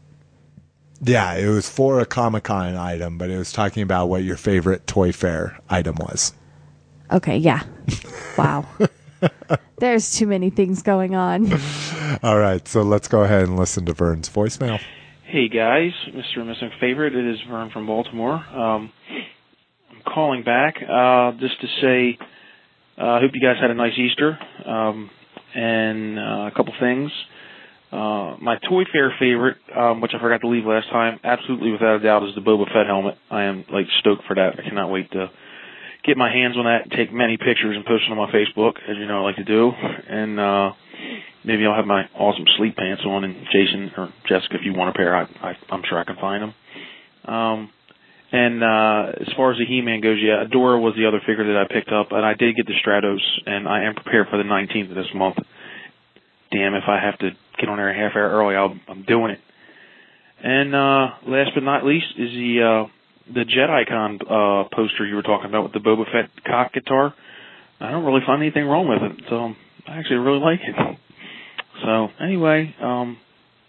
[SPEAKER 1] Yeah, it was for a Comic Con item, but it was talking about what your favorite Toy Fair item was.
[SPEAKER 2] Okay, yeah. Wow. There's too many things going on.
[SPEAKER 1] All right, so let's go ahead and listen to Vern's voicemail.
[SPEAKER 6] Hey guys, Mr. and Mrs. Favorite, it is Vern from Baltimore. Um, I'm calling back uh, just to say I uh, hope you guys had a nice Easter um, and uh, a couple things. Uh, my Toy Fair favorite, um, which I forgot to leave last time, absolutely without a doubt, is the Boba Fett helmet. I am like stoked for that. I cannot wait to get my hands on that and take many pictures and post them on my Facebook, as you know I like to do. And uh, maybe I'll have my awesome sleep pants on. And Jason or Jessica, if you want a pair, I, I, I'm sure I can find them. Um, and uh, as far as the He-Man goes, yeah, Adora was the other figure that I picked up, and I did get the Stratos, and I am prepared for the 19th of this month. Damn, if I have to get on there a half hour early, I'll, I'm doing it. And uh, last but not least is the uh, the JediCon uh, poster you were talking about with the Boba Fett cock guitar. I don't really find anything wrong with it, so I actually really like it. So anyway, um,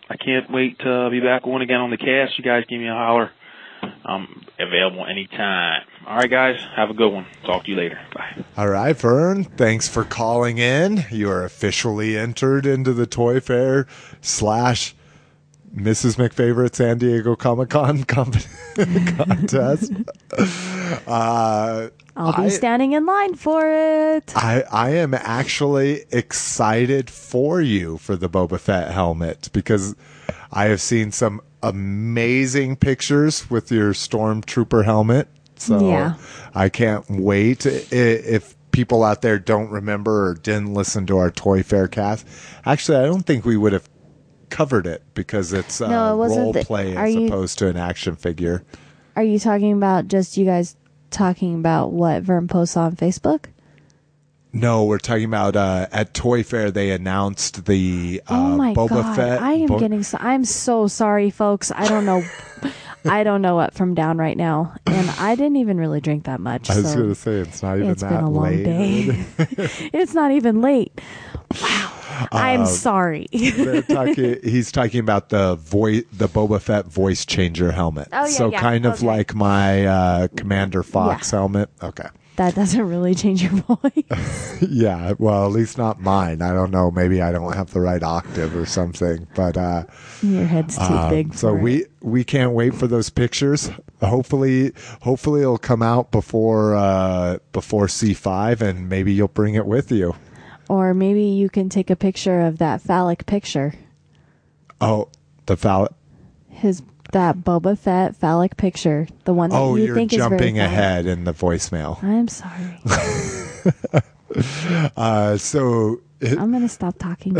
[SPEAKER 6] I can't wait to be back on again on the cast. You guys give me a holler. I'm available anytime. All right, guys, have a good one. Talk to you later. Bye.
[SPEAKER 1] All right, Vern, thanks for calling in. You are officially entered into the Toy Fair slash Mrs. McFavorite San Diego Comic Con comp- contest. Uh,
[SPEAKER 2] I'll be
[SPEAKER 1] I-
[SPEAKER 2] standing in line for it.
[SPEAKER 1] I, I am actually excited for you for the Boba Fett helmet because I have seen some amazing pictures with your Stormtrooper helmet. So
[SPEAKER 2] Yeah.
[SPEAKER 1] I can't wait. If people out there don't remember or didn't listen to our Toy Fair cast, actually, I don't think we would have covered it because it's uh,
[SPEAKER 2] No, it wasn't
[SPEAKER 1] role
[SPEAKER 2] the-
[SPEAKER 1] play as
[SPEAKER 2] you-
[SPEAKER 1] opposed to an action figure.
[SPEAKER 2] Are you talking about just you guys talking about what Vern posts on Facebook?
[SPEAKER 1] No, we're talking about uh, at Toy Fair. They announced the uh,
[SPEAKER 2] oh my
[SPEAKER 1] Boba
[SPEAKER 2] god!
[SPEAKER 1] Fett.
[SPEAKER 2] I am
[SPEAKER 1] Bo-
[SPEAKER 2] getting. So, I'm so sorry, folks. I don't know. I don't know what from down right now, and I didn't even really drink that much.
[SPEAKER 1] I was
[SPEAKER 2] so
[SPEAKER 1] going to say it's not even
[SPEAKER 2] it's
[SPEAKER 1] that
[SPEAKER 2] been a long
[SPEAKER 1] late.
[SPEAKER 2] day. it's not even late. Wow. I'm
[SPEAKER 1] Uh,
[SPEAKER 2] sorry.
[SPEAKER 1] Talking, he's talking about the voice, the Boba Fett voice changer helmet.
[SPEAKER 2] Oh, yeah,
[SPEAKER 1] so
[SPEAKER 2] yeah,
[SPEAKER 1] kind of
[SPEAKER 2] okay.
[SPEAKER 1] like my uh, Commander Fox
[SPEAKER 2] Yeah.
[SPEAKER 1] helmet. Okay.
[SPEAKER 2] That doesn't really change your voice.
[SPEAKER 1] Yeah. Well, at least not mine. I don't know. Maybe I don't have the right octave or something. But uh,
[SPEAKER 2] your head's too
[SPEAKER 1] uh,
[SPEAKER 2] big.
[SPEAKER 1] so we
[SPEAKER 2] it.
[SPEAKER 1] we can't wait for those pictures. Hopefully, hopefully it'll come out before uh, before C five, and maybe you'll bring it with you.
[SPEAKER 2] or maybe you can take a picture of that phallic picture.
[SPEAKER 1] Oh, the phallic.
[SPEAKER 2] His that Boba Fett phallic picture, the one that
[SPEAKER 1] Oh,
[SPEAKER 2] you
[SPEAKER 1] you're
[SPEAKER 2] think is very
[SPEAKER 1] jumping ahead in the voicemail.
[SPEAKER 2] I'm sorry.
[SPEAKER 1] Uh, so
[SPEAKER 2] I'm gonna stop talking.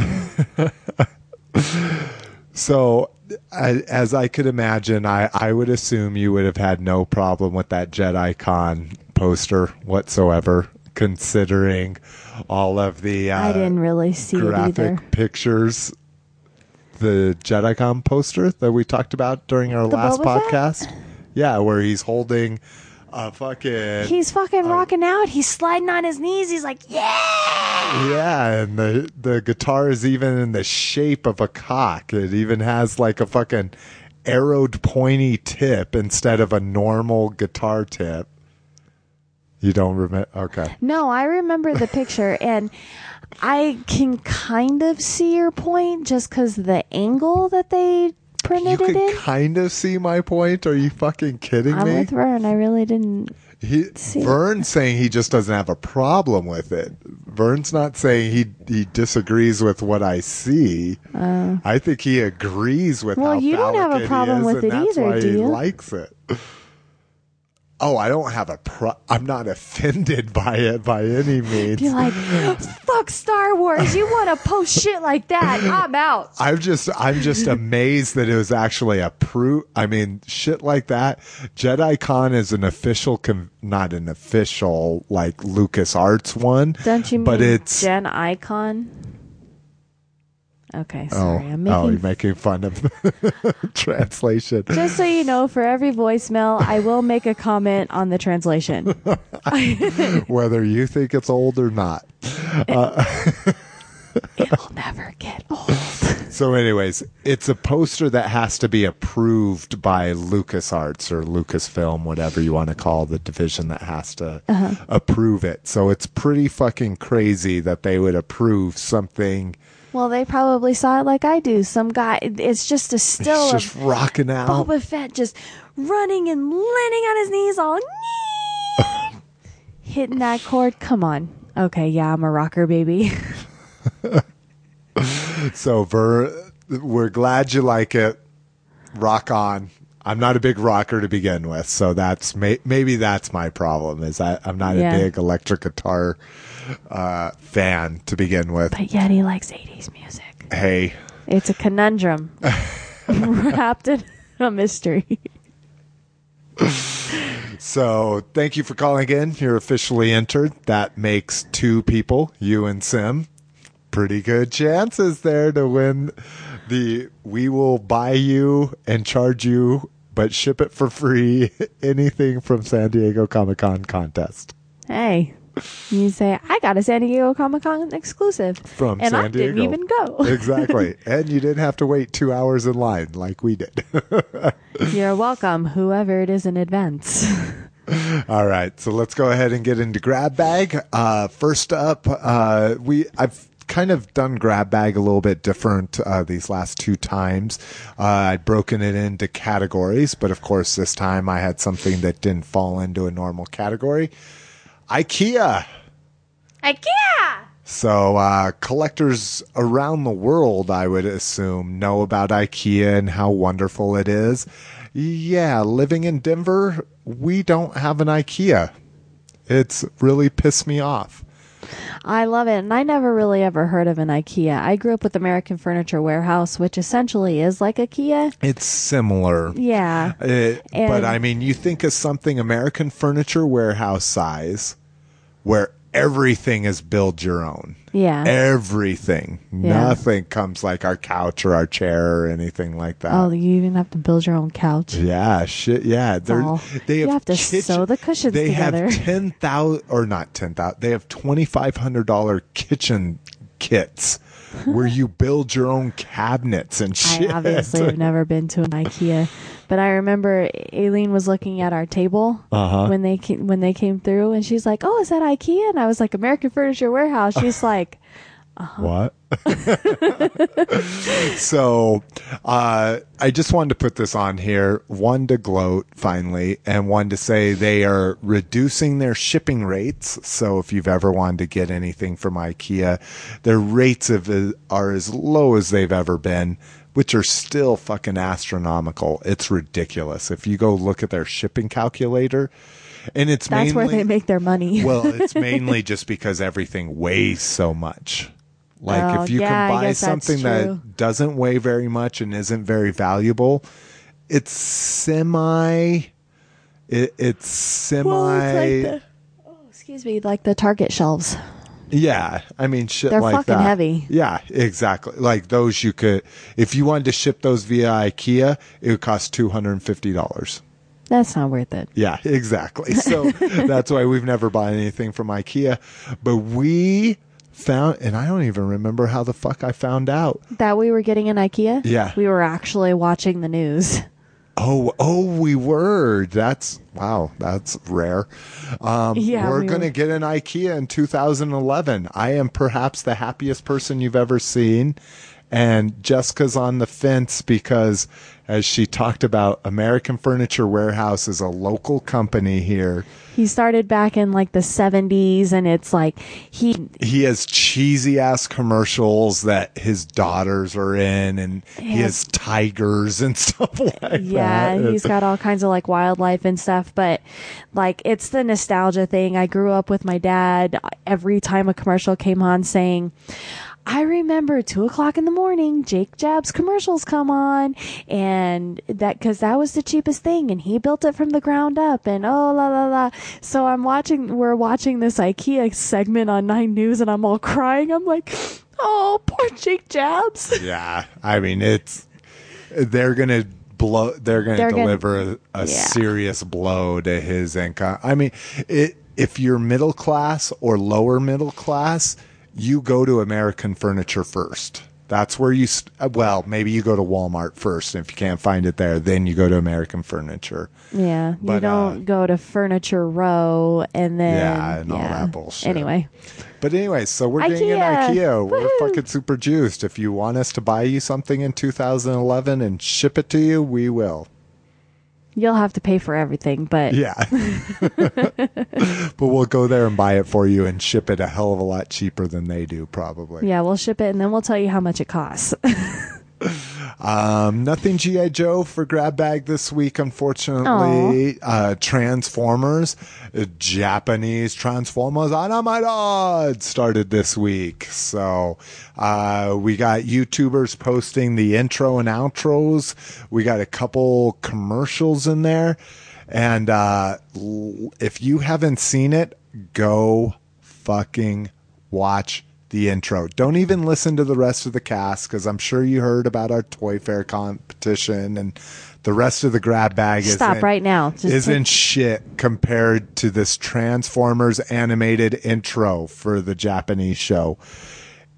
[SPEAKER 1] So, I, as I could imagine, I, I would assume you would have had no problem with that Jedi Con poster whatsoever, considering all of the uh,
[SPEAKER 2] I didn't really see it
[SPEAKER 1] graphic pictures. The Jedi Con poster that we talked about during our
[SPEAKER 2] The
[SPEAKER 1] last
[SPEAKER 2] Boba Fett?
[SPEAKER 1] podcast. Yeah, where he's holding a fucking
[SPEAKER 2] He's fucking rocking out. He's sliding on his knees. He's like, yeah.
[SPEAKER 1] yeah, and the the guitar is even in the shape of a cock. It even has like a fucking arrowed pointy tip instead of a normal guitar tip. You don't remember? Okay.
[SPEAKER 2] No, I remember the picture, and I can kind of see your point just because the angle that they printed
[SPEAKER 1] You
[SPEAKER 2] it
[SPEAKER 1] can
[SPEAKER 2] in.
[SPEAKER 1] kind of see my point. Are you fucking kidding me?
[SPEAKER 2] I'm with Vern. I really didn't.
[SPEAKER 1] He,
[SPEAKER 2] See.
[SPEAKER 1] Vern's saying he just doesn't have a problem with it. Vern's not saying he he disagrees with what I see. I think he agrees with
[SPEAKER 2] Uh. Well,
[SPEAKER 1] how
[SPEAKER 2] you don't have a problem with it either, do
[SPEAKER 1] he likes it. Oh, I don't have a pro. I'm not offended by it by any means.
[SPEAKER 2] Be like, fuck Star Wars. You want to post shit like that? I'm out.
[SPEAKER 1] I'm just I'm just amazed that it was actually a proof. I mean, shit like that. Jedi Con is an official, com- not an official like Lucas Arts one.
[SPEAKER 2] Don't you mean
[SPEAKER 1] But it's
[SPEAKER 2] Gen Icon? Okay,
[SPEAKER 1] oh
[SPEAKER 2] sorry. I'm
[SPEAKER 1] oh,
[SPEAKER 2] making.
[SPEAKER 1] you're making fun of the translation.
[SPEAKER 2] just so you know, for every voicemail, I will make a comment on the translation.
[SPEAKER 1] Whether you think it's old or not.
[SPEAKER 2] It'll never get old.
[SPEAKER 1] So, anyways, it's a poster that has to be approved by LucasArts or Lucasfilm, whatever you want to call the division that has to
[SPEAKER 2] Uh-huh.
[SPEAKER 1] approve it. So, it's pretty fucking crazy that they would approve something.
[SPEAKER 2] Well, they probably saw it like I do. Some guy, it's just a still
[SPEAKER 1] It's
[SPEAKER 2] of
[SPEAKER 1] rocking out.
[SPEAKER 2] Boba Fett just running and landing on his knees, all hitting that chord. Come on. Okay, yeah, I'm a rocker, baby.
[SPEAKER 1] So, Ver, we're glad you like it. Rock on. I'm not a big rocker to begin with, so that's may, maybe that's my problem. Is I, I'm not
[SPEAKER 2] Yeah.
[SPEAKER 1] a big electric guitar uh, fan to begin with.
[SPEAKER 2] But yet he likes 80s music.
[SPEAKER 1] Hey,
[SPEAKER 2] It's a conundrum wrapped in a mystery.
[SPEAKER 1] So thank you for calling in. You're officially entered. That makes two people, you and Sim. Pretty good chances there to win the we will buy you and charge you but ship it for free anything from San Diego Comic Con contest.
[SPEAKER 2] Hey, you say, I got a San Diego Comic Con exclusive.
[SPEAKER 1] From
[SPEAKER 2] and
[SPEAKER 1] San
[SPEAKER 2] I didn't even go.
[SPEAKER 1] exactly. And you didn't have to wait two hours in line like we did.
[SPEAKER 2] You're welcome, whoever it is in advance.
[SPEAKER 1] All right, so let's go ahead and get into grab bag. Uh, first up, uh, we I've kind of done grab bag a little bit different uh, these last two times. Uh, I'd broken it into categories, but of course this time I had something that didn't fall into a normal category. IKEA.
[SPEAKER 2] IKEA!
[SPEAKER 1] So uh, collectors around the world, I would assume, know about IKEA and how wonderful it is. Yeah, living in Denver, we don't have an IKEA. It's really pissed me off.
[SPEAKER 2] I love it. And I never really ever heard of an IKEA. I grew up with American Furniture Warehouse, which essentially is like IKEA.
[SPEAKER 1] It's similar.
[SPEAKER 2] Yeah.
[SPEAKER 1] Uh, but I mean, you think of something American Furniture Warehouse size where everything is build your own.
[SPEAKER 2] Yeah.
[SPEAKER 1] Everything.
[SPEAKER 2] Yeah.
[SPEAKER 1] Nothing comes like our couch or our chair or anything like that.
[SPEAKER 2] Oh, you even have to build your own couch.
[SPEAKER 1] Yeah, shit. Yeah, they're
[SPEAKER 2] all-
[SPEAKER 1] they
[SPEAKER 2] you
[SPEAKER 1] have,
[SPEAKER 2] have to sew the cushions
[SPEAKER 1] They
[SPEAKER 2] together.
[SPEAKER 1] have ten thousand or not ten thousand. They have twenty five hundred dollar kitchen kits where you build your own cabinets and
[SPEAKER 2] I
[SPEAKER 1] shit.
[SPEAKER 2] obviously have never been to an IKEA, but I remember Aileen was looking at our table
[SPEAKER 1] Uh-huh.
[SPEAKER 2] when they came, when they came through, and she's like, "Oh, is that IKEA?" And I was like, "American Furniture Warehouse." She's like,
[SPEAKER 1] What? so, uh, I just wanted to put this on here. One to gloat finally, and one to say they are reducing their shipping rates. So, if you've ever wanted to get anything from IKEA, their rates of, are as low as they've ever been, which are still fucking astronomical. It's ridiculous. If you go look at their shipping calculator, and it's
[SPEAKER 2] "That's where they make their money."
[SPEAKER 1] well, it's mainly just because everything weighs so much. Like
[SPEAKER 2] Oh,
[SPEAKER 1] if you
[SPEAKER 2] yeah,
[SPEAKER 1] can buy something that doesn't weigh very much and isn't very valuable, it's semi. It, it's semi.
[SPEAKER 2] Well, it's like the, oh, excuse me, like the Target shelves.
[SPEAKER 1] yeah, I mean shit
[SPEAKER 2] They're
[SPEAKER 1] like
[SPEAKER 2] fucking
[SPEAKER 1] that.
[SPEAKER 2] heavy.
[SPEAKER 1] Yeah, exactly. Like those, you could if you wanted to ship those via IKEA, it would cost two hundred and fifty dollars.
[SPEAKER 2] That's not worth it.
[SPEAKER 1] Yeah, exactly. So that's why we've never bought anything from IKEA. But we found, and I don't even remember how the fuck I found out.
[SPEAKER 2] That we were getting an IKEA?
[SPEAKER 1] Yeah.
[SPEAKER 2] We were actually watching the news.
[SPEAKER 1] Oh, oh, we were. That's wow. That's rare. Um,
[SPEAKER 2] Yeah,
[SPEAKER 1] we're
[SPEAKER 2] we
[SPEAKER 1] gonna
[SPEAKER 2] were.
[SPEAKER 1] get an IKEA in 2011. I am perhaps the happiest person you've ever seen, and Jessica's on the fence because, as she talked about, American Furniture Warehouse is a local company here.
[SPEAKER 2] He started back in like the 70s, and it's like he
[SPEAKER 1] He has cheesy ass commercials that his daughters are in, and he has tigers and stuff like
[SPEAKER 2] Yeah,
[SPEAKER 1] that.
[SPEAKER 2] he's got all kinds of like wildlife and stuff, but like it's the nostalgia thing. I grew up with my dad. Every time a commercial came on saying, I remember two o'clock in the morning, Jake Jabs' commercials come on, and that because that was the cheapest thing, and he built it from the ground up, and oh la la la. So I'm watching, we're watching this IKEA segment on Nine News, and I'm all crying. I'm like, oh, poor Jake Jabs.
[SPEAKER 1] Yeah, I mean it's they're gonna blow. They're gonna
[SPEAKER 2] They're gonna-
[SPEAKER 1] deliver a, a
[SPEAKER 2] Yeah.
[SPEAKER 1] serious blow to his income. I mean, it, if you're middle class or lower middle class, you go to American Furniture first. That's where you. St- uh, well, maybe you go to Walmart first. And if you can't find it there, then you go to American Furniture.
[SPEAKER 2] Yeah, you don't
[SPEAKER 1] uh,
[SPEAKER 2] go to Furniture Row and then
[SPEAKER 1] Yeah, and all that bullshit.
[SPEAKER 2] Anyway,
[SPEAKER 1] But anyway, so we're getting an
[SPEAKER 2] IKEA.
[SPEAKER 1] IKEA. We're fucking super juiced. If you want us to buy you something in 2011 and ship it to you, we will.
[SPEAKER 2] You'll have to pay for everything, but
[SPEAKER 1] Yeah. but we'll go there and buy it for you and ship it a hell of a lot cheaper than they do, probably.
[SPEAKER 2] yeah, we'll ship it and then we'll tell you how much it costs.
[SPEAKER 1] Um, nothing G.I. Joe for grab bag this week, unfortunately. Uh, Transformers, uh, Japanese Transformers Animated started this week. So, uh, we got YouTubers posting the intro and outros. We got a couple commercials in there. And, uh, if you haven't seen it, go fucking watch the intro. Don't even listen to the rest of the cast because I'm sure you heard about our toy fair competition and the rest of the grab bag is
[SPEAKER 2] Stop right now. Just
[SPEAKER 1] isn't shit compared to this Transformers animated intro for the Japanese show.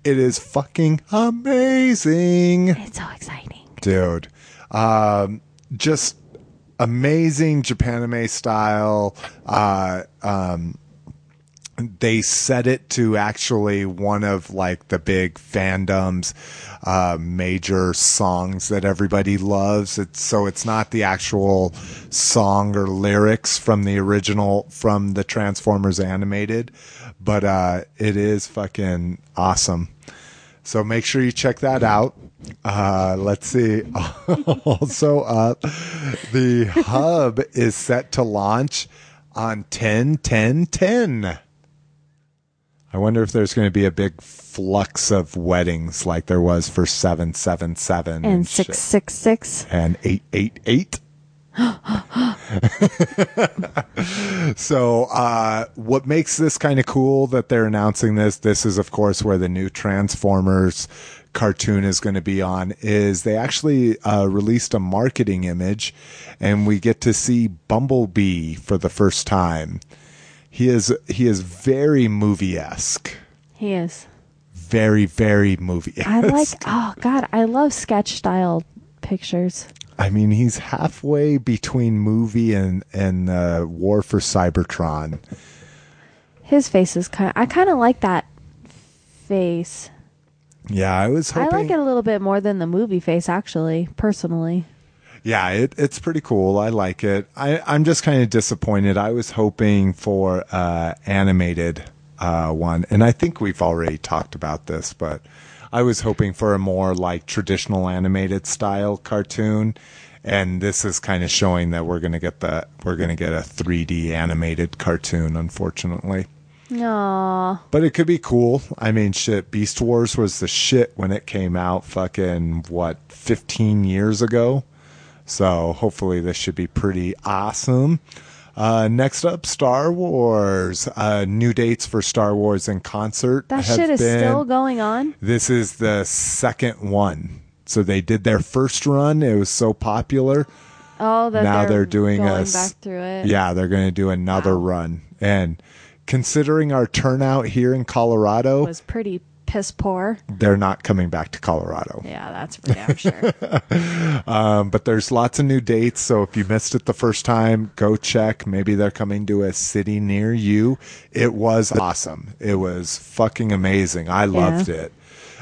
[SPEAKER 1] It is fucking amazing
[SPEAKER 2] it's so exciting.
[SPEAKER 1] dude. Um, just amazing Japanime style. Uh, um, they set it to actually one of like the big fandoms, uh, major songs that everybody loves. It's so it's not the actual song or lyrics from the original from the Transformers animated, but uh, it is fucking awesome. So make sure you check that out. Uh, let's see. also, uh, the hub is set to launch on 10 10 10. I wonder if there's going to be a big flux of weddings like there was for 777
[SPEAKER 2] And
[SPEAKER 1] shit.
[SPEAKER 2] six six six.
[SPEAKER 1] and 888. so, uh, what makes this kind of cool that they're announcing this? This is, of course, where the new Transformers cartoon is going to be on. Is they actually uh, released a marketing image, and we get to see Bumblebee for the first time. He is he is very movie esque,
[SPEAKER 2] He is.
[SPEAKER 1] very very movie.
[SPEAKER 2] I like. Oh God, I love sketch style pictures.
[SPEAKER 1] I mean, he's halfway between movie and and uh, War for Cybertron.
[SPEAKER 2] His face is kind. I kind of like that face.
[SPEAKER 1] Yeah, I was
[SPEAKER 2] I like it a little bit more than the movie face, actually. Personally,
[SPEAKER 1] Yeah, it, it's pretty cool. I like it. I, I'm just kind of disappointed. I was hoping for uh, animated uh, one, and I think we've already talked about this, but I was hoping for a more like traditional animated style cartoon. And this is kind of showing that we're gonna get the we're gonna get a 3D animated cartoon, unfortunately.
[SPEAKER 2] no.
[SPEAKER 1] But it could be cool. I mean, shit, Beast Wars was the shit when it came out fucking, what, 15 years ago? So hopefully this should be pretty awesome. Uh, next up, Star Wars. Uh, new dates for Star Wars in concert.
[SPEAKER 2] That
[SPEAKER 1] have
[SPEAKER 2] shit is
[SPEAKER 1] been-
[SPEAKER 2] still going on.
[SPEAKER 1] This is the second one. So they did their first run. It was so popular.
[SPEAKER 2] Oh, that
[SPEAKER 1] now
[SPEAKER 2] they're,
[SPEAKER 1] they're doing
[SPEAKER 2] going back through it.
[SPEAKER 1] Yeah, they're going to do another
[SPEAKER 2] Wow.
[SPEAKER 1] run. And considering our turnout here in Colorado,
[SPEAKER 2] was pretty piss poor.
[SPEAKER 1] they're not coming back to Colorado.
[SPEAKER 2] Yeah, that's for damn sure.
[SPEAKER 1] Um, but there's lots of new dates. So if you missed it the first time, go check. Maybe they're coming to a city near you. It was awesome. It was fucking amazing. I loved it.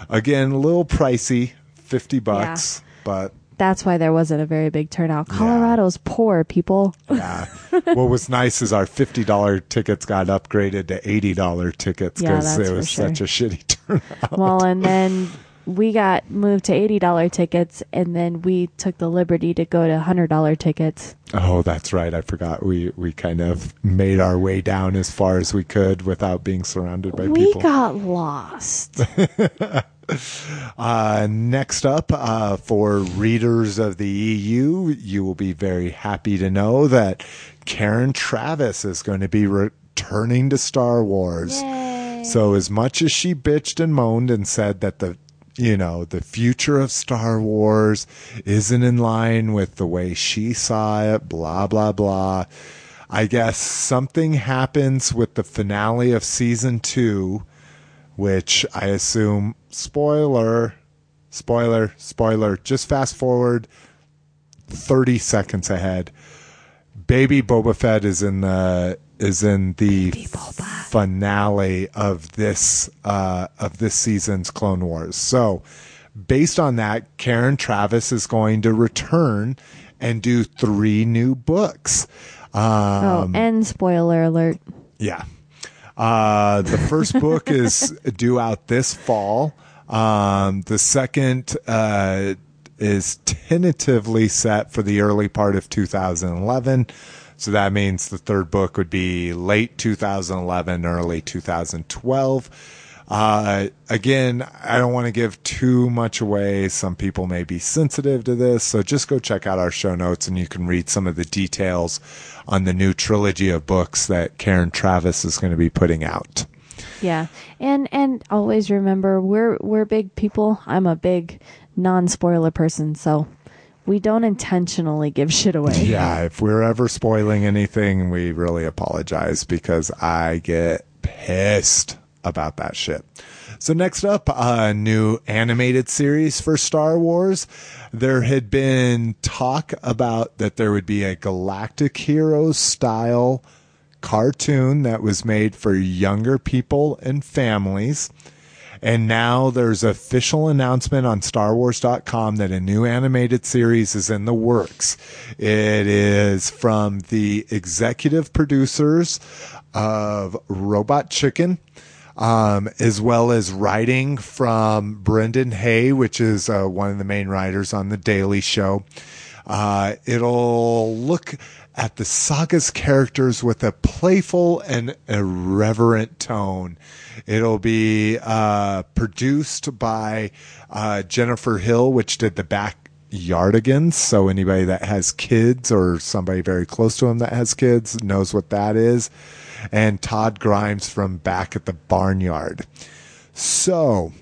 [SPEAKER 1] Again, a little pricey, 50 bucks, but
[SPEAKER 2] That's why there wasn't a very big turnout. Colorado's poor, people.
[SPEAKER 1] yeah. what was nice is our $50 tickets got upgraded to $80 tickets
[SPEAKER 2] Yeah,
[SPEAKER 1] because
[SPEAKER 2] that's
[SPEAKER 1] it
[SPEAKER 2] for
[SPEAKER 1] was
[SPEAKER 2] sure.
[SPEAKER 1] such a shitty turnout.
[SPEAKER 2] Well, and then we got moved to $80 tickets, and then we took the liberty to go to $100 tickets.
[SPEAKER 1] Oh, that's right. I forgot. We we kind of made our way down as far as we could without being surrounded by people.
[SPEAKER 2] We
[SPEAKER 1] people.
[SPEAKER 2] got lost.
[SPEAKER 1] Uh, next up, uh, for readers of the EU, you will be very happy to know that Karen Traviss is going to be returning to Star Wars. So, as much as she bitched and moaned and said that the you know, the future of Star Wars isn't in line with the way she saw it, blah, blah, blah. I guess something happens with the finale of season two which I assume spoiler, spoiler, spoiler. Just fast forward 30 seconds ahead. Baby Boba Fett is in the is in the finale of this uh, of this season's Clone Wars. So, based on that, Karen Traviss is going to return and do three new books. Um,
[SPEAKER 2] oh, and spoiler alert.
[SPEAKER 1] yeah. Uh, the first book is due out this fall. Um, the second uh, is tentatively set for the early part of 2011. So that means the third book would be late 2011, early 2012. Uh, again, I don't want to give too much away. Some people may be sensitive to this, so just go check out our show notes and you can read some of the details on the new trilogy of books that Karen Traviss is going to be putting out.
[SPEAKER 2] Yeah, and and always remember we're we're big people. I'm a big non-spoiler person, so we don't intentionally give shit away.
[SPEAKER 1] Yeah, if we're ever spoiling anything, we really apologize because I get pissed about that shit. So next up, a new animated series for Star Wars. There had been talk about that there would be a Galactic Heroes style cartoon that was made for younger people and families. And now there's official announcement on StarWars.com that a new animated series is in the works. It is from the executive producers of Robot Chicken, um, as well as writing from Brendan Hay, which is uh, one of the main writers on The Daily Show. Uh, it'll look at the saga's characters with a playful and irreverent tone. It'll be uh, produced by uh, Jennifer Hill, which did the Backyardigans. So anybody that has kids or somebody very close to them that has kids knows what that is. And Todd Grimes from Back at the Barnyard. So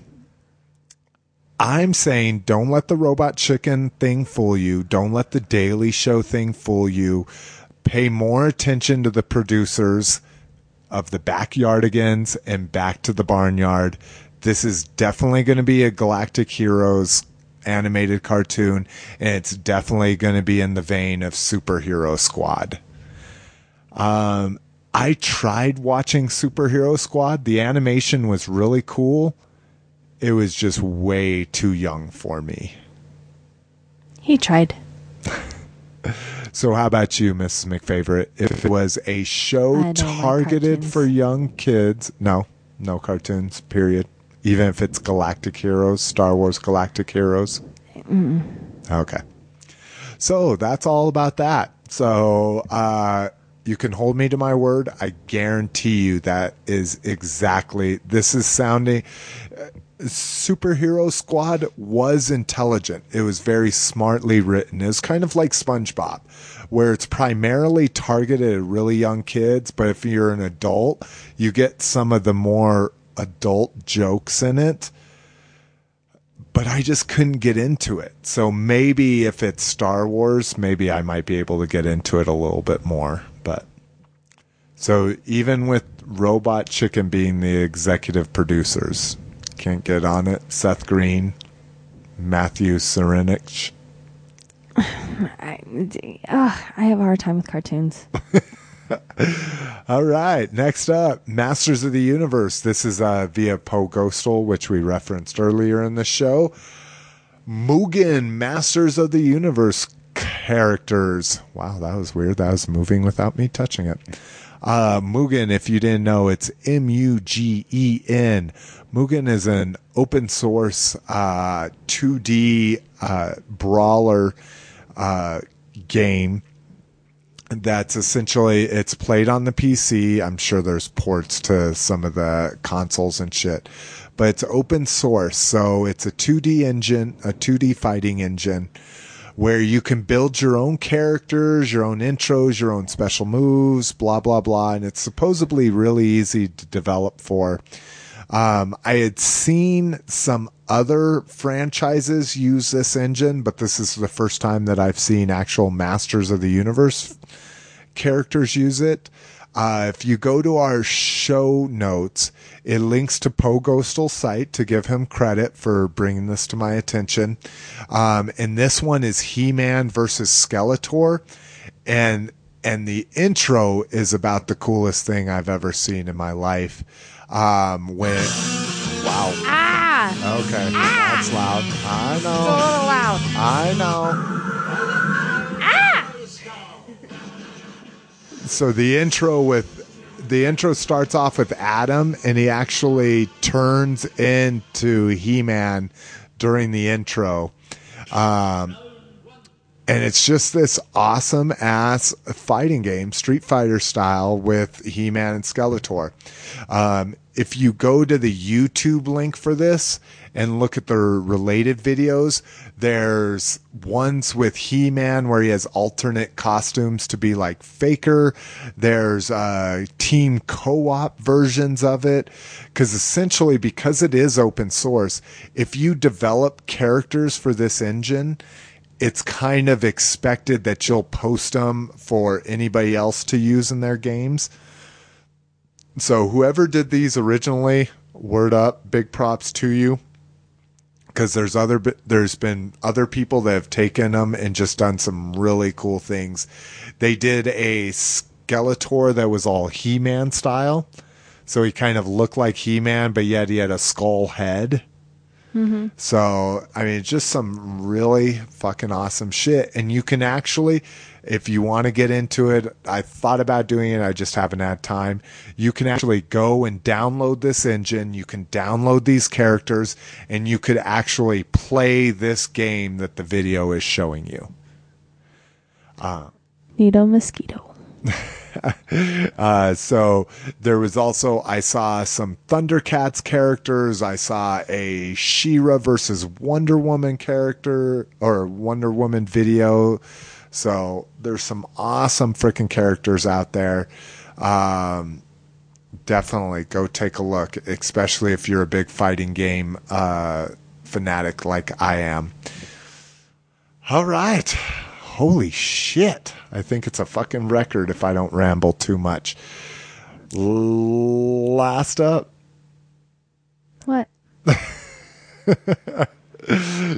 [SPEAKER 1] I'm saying don't let the robot chicken thing fool you. Don't let the Daily Show thing fool you. Pay more attention to the producers of the Backyardigans and Back to the Barnyard. This is definitely going to be a Galactic Heroes animated cartoon, and it's definitely going to be in the vein of Superhero Squad. Um, I tried watching Superhero Squad. The animation was really cool. It was just way too young for me.
[SPEAKER 2] He tried.
[SPEAKER 1] So how about you, Mrs. McFavorite? If it was a show
[SPEAKER 2] like
[SPEAKER 1] targeted for young kids, no, no cartoons, period. Even if it's Galactic Heroes, Star Wars Galactic Heroes. Okay. So that's all about that. So uh, you can hold me to my word. I guarantee you that is exactly. This is sounding. uh, Superhero Squad was intelligent. It was very smartly written. It was kind of like SpongeBob, where it's primarily targeted at really young kids, but if you're an adult, you get some of the more adult jokes in it but I just couldn't get into it. So maybe if it's Star Wars, maybe I might be able to get into it a little bit more. So even with Robot Chicken being the executive producers, can't get on it. Seth Green, Matthew Senreich.
[SPEAKER 2] I, ugh, I have a hard time with cartoons.
[SPEAKER 1] All right, next up, Masters of the Universe. This is uh, via Poe Ghostal, which we referenced earlier in the show. Mugen, Masters of the Universe characters. Wow, that was weird. That was moving without me touching it. Uh, Mugen, if you didn't know, it's M U G E N. Mugen is an open source uh, 2D uh, brawler uh, game that's essentially it's played on the PC. I'm sure there's ports to some of the consoles and shit, but it's open source, so it's a 2D engine, a 2D fighting engine where you can build your own characters, your own intros, your own special moves, blah blah blah, and it's supposedly really easy to develop for. Um, I had seen some other franchises use this engine, but this is the first time that I've seen actual Masters of the Universe characters use it. Uh, if you go to our show notes, it links to Poe Ghostal's site to give him credit for bringing this to my attention. Um, and this one is He-Man versus Skeletor. And, and the intro is about the coolest thing I've ever seen in my life. Um, when, wow.
[SPEAKER 2] Ah!
[SPEAKER 1] Okay. ah. That's loud. I
[SPEAKER 2] It's a little loud.
[SPEAKER 1] I know. So the intro with the intro starts off with Adam and he actually turns into He-Man during the intro. Um and it's just this awesome ass fighting game, Street Fighter style, with He Man and Skeletor. Um, if you go to the YouTube link for this and look at the related videos, there's ones with He Man where he has alternate costumes to be like Faker. There's uh, team co op versions of it. Because essentially, because it is open source, if you develop characters for this engine, it's kind of expected that you'll post them for anybody else to use in their games. So whoever did these originally, word up, big props to you. Because there's other, there's been other people that have taken them and just done some really cool things. They did a Skeletor that was all He-Man style, so he kind of looked like He-Man, but yet he had a skull head. Mm-hmm. So, I mean, just some really fucking awesome shit. And you can actually, if you want to get into it, I thought about doing it. I just haven't had time. You can actually go and download this engine. You can download these characters and you could actually play this game that the video is showing you.
[SPEAKER 2] Uh, Nito mosquito.
[SPEAKER 1] Uh, so there was also I saw some Thundercats characters. I saw a She-Ra versus Wonder Woman character or Wonder Woman video. So there's some awesome freaking characters out there. Um, definitely go take a look, especially if you're a big fighting game uh, fanatic like I am. All right. Holy shit. I think it's a fucking record if I don't ramble too much. L- Last up,
[SPEAKER 2] What?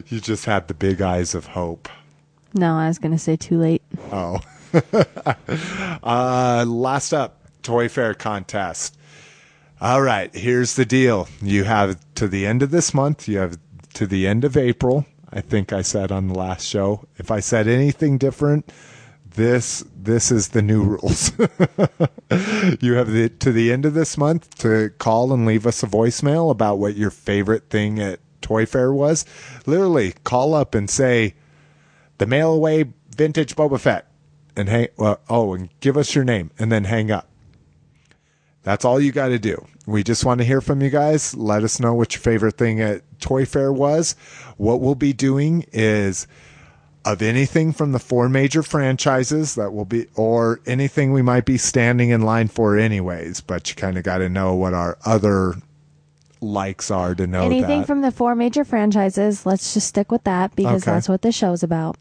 [SPEAKER 1] you just had the big eyes of hope.
[SPEAKER 2] No, I was going to say too late.
[SPEAKER 1] Oh. uh, last up, Toy Fair contest. All right, here's the deal. You have to the end of this month, you have to the end of April. I think I said on the last show. If I said anything different, this this is the new rules. you have the, to the end of this month to call and leave us a voicemail about what your favorite thing at Toy Fair was. Literally, call up and say, the mail away vintage Boba Fett and hang well, oh and give us your name and then hang up. That's all you got to do. We just want to hear from you guys. Let us know what your favorite thing at Toy Fair was. What we'll be doing is of anything from the four major franchises that will be or anything we might be standing in line for anyways, but you kind of got to know what our other likes are to know
[SPEAKER 2] Anything
[SPEAKER 1] that.
[SPEAKER 2] from the four major franchises, let's just stick with that because
[SPEAKER 1] Okay.
[SPEAKER 2] that's what this show's about.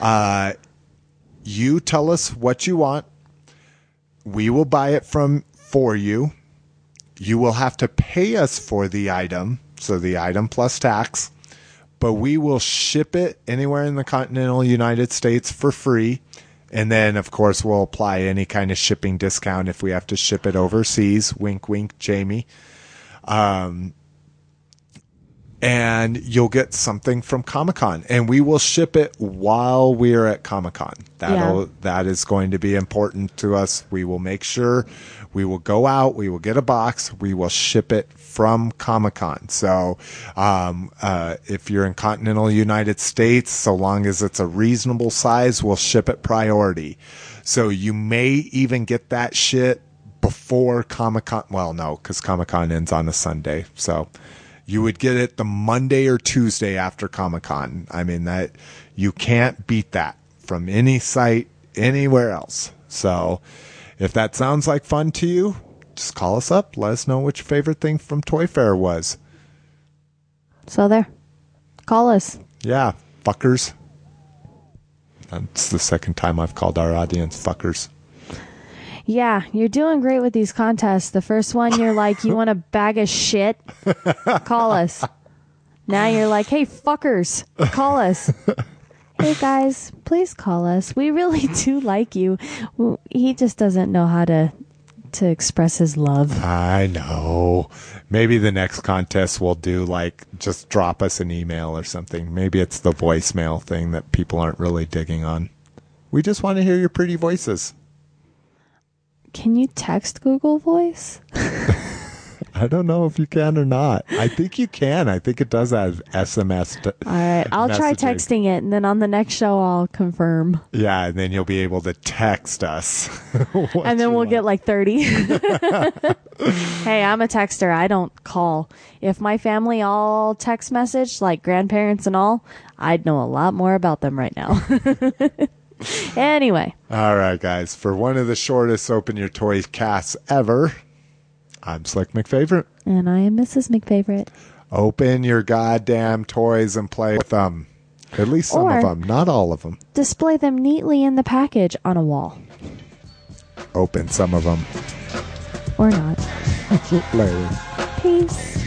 [SPEAKER 1] uh, you tell us what you want. We will buy it from for you. You will have to pay us for the item, so the item plus tax, but we will ship it anywhere in the continental United States for free. And then, of course, we'll apply any kind of shipping discount if we have to ship it overseas. Wink, wink, Jamie. Um, and you'll get something from Comic Con, and we will ship it while we're at Comic Con. That'll
[SPEAKER 2] Yeah.
[SPEAKER 1] that is going to be important to us. We will make sure we will go out, we will get a box, we will ship it from Comic Con. So, um, uh, if you're in continental United States, so long as it's a reasonable size, we'll ship it priority. So you may even get that shit before Comic Con. Well, no, because Comic Con ends on a Sunday. So you would get it the Monday or Tuesday after Comic Con. I mean, that you can't beat that from any site anywhere else. So if that sounds like fun to you, just call us up. Let us know what your favorite thing from Toy Fair was.
[SPEAKER 2] So there. Call us.
[SPEAKER 1] Yeah, fuckers. That's the second time I've called our audience fuckers.
[SPEAKER 2] Yeah, you're doing great with these contests. The first one, you're like, you want a bag of shit? Call us. Now you're like, hey, fuckers, call us. hey, guys, please call us. We really do like you. He just doesn't know how to to express his love.
[SPEAKER 1] I know. Maybe the next contest we'll do like just drop us an email or something. Maybe it's the voicemail thing that people aren't really digging on. We just want to hear your pretty voices.
[SPEAKER 2] Can you text Google Voice?
[SPEAKER 1] I don't know if you can or not. I think you can. I think it does have SMS. t-
[SPEAKER 2] All right, I'll try texting it, and then on the next show, I'll confirm.
[SPEAKER 1] Yeah, and then you'll be able to text us.
[SPEAKER 2] and then we'll
[SPEAKER 1] want.
[SPEAKER 2] get like 30. hey, I'm a texter. I don't call. If my family all text message, like grandparents and all, I'd know a lot more about them right now. anyway,
[SPEAKER 1] All right, guys. For one of the shortest Open Your Toys casts ever, I'm Slick McFavorite.
[SPEAKER 2] and I am Mrs. McFavorite.
[SPEAKER 1] Open your goddamn toys and play with them. At least some
[SPEAKER 2] Or-
[SPEAKER 1] of them, not all of them.
[SPEAKER 2] Display them neatly in the package on a wall.
[SPEAKER 1] Open some of them
[SPEAKER 2] Or not.
[SPEAKER 1] later.
[SPEAKER 2] Peace.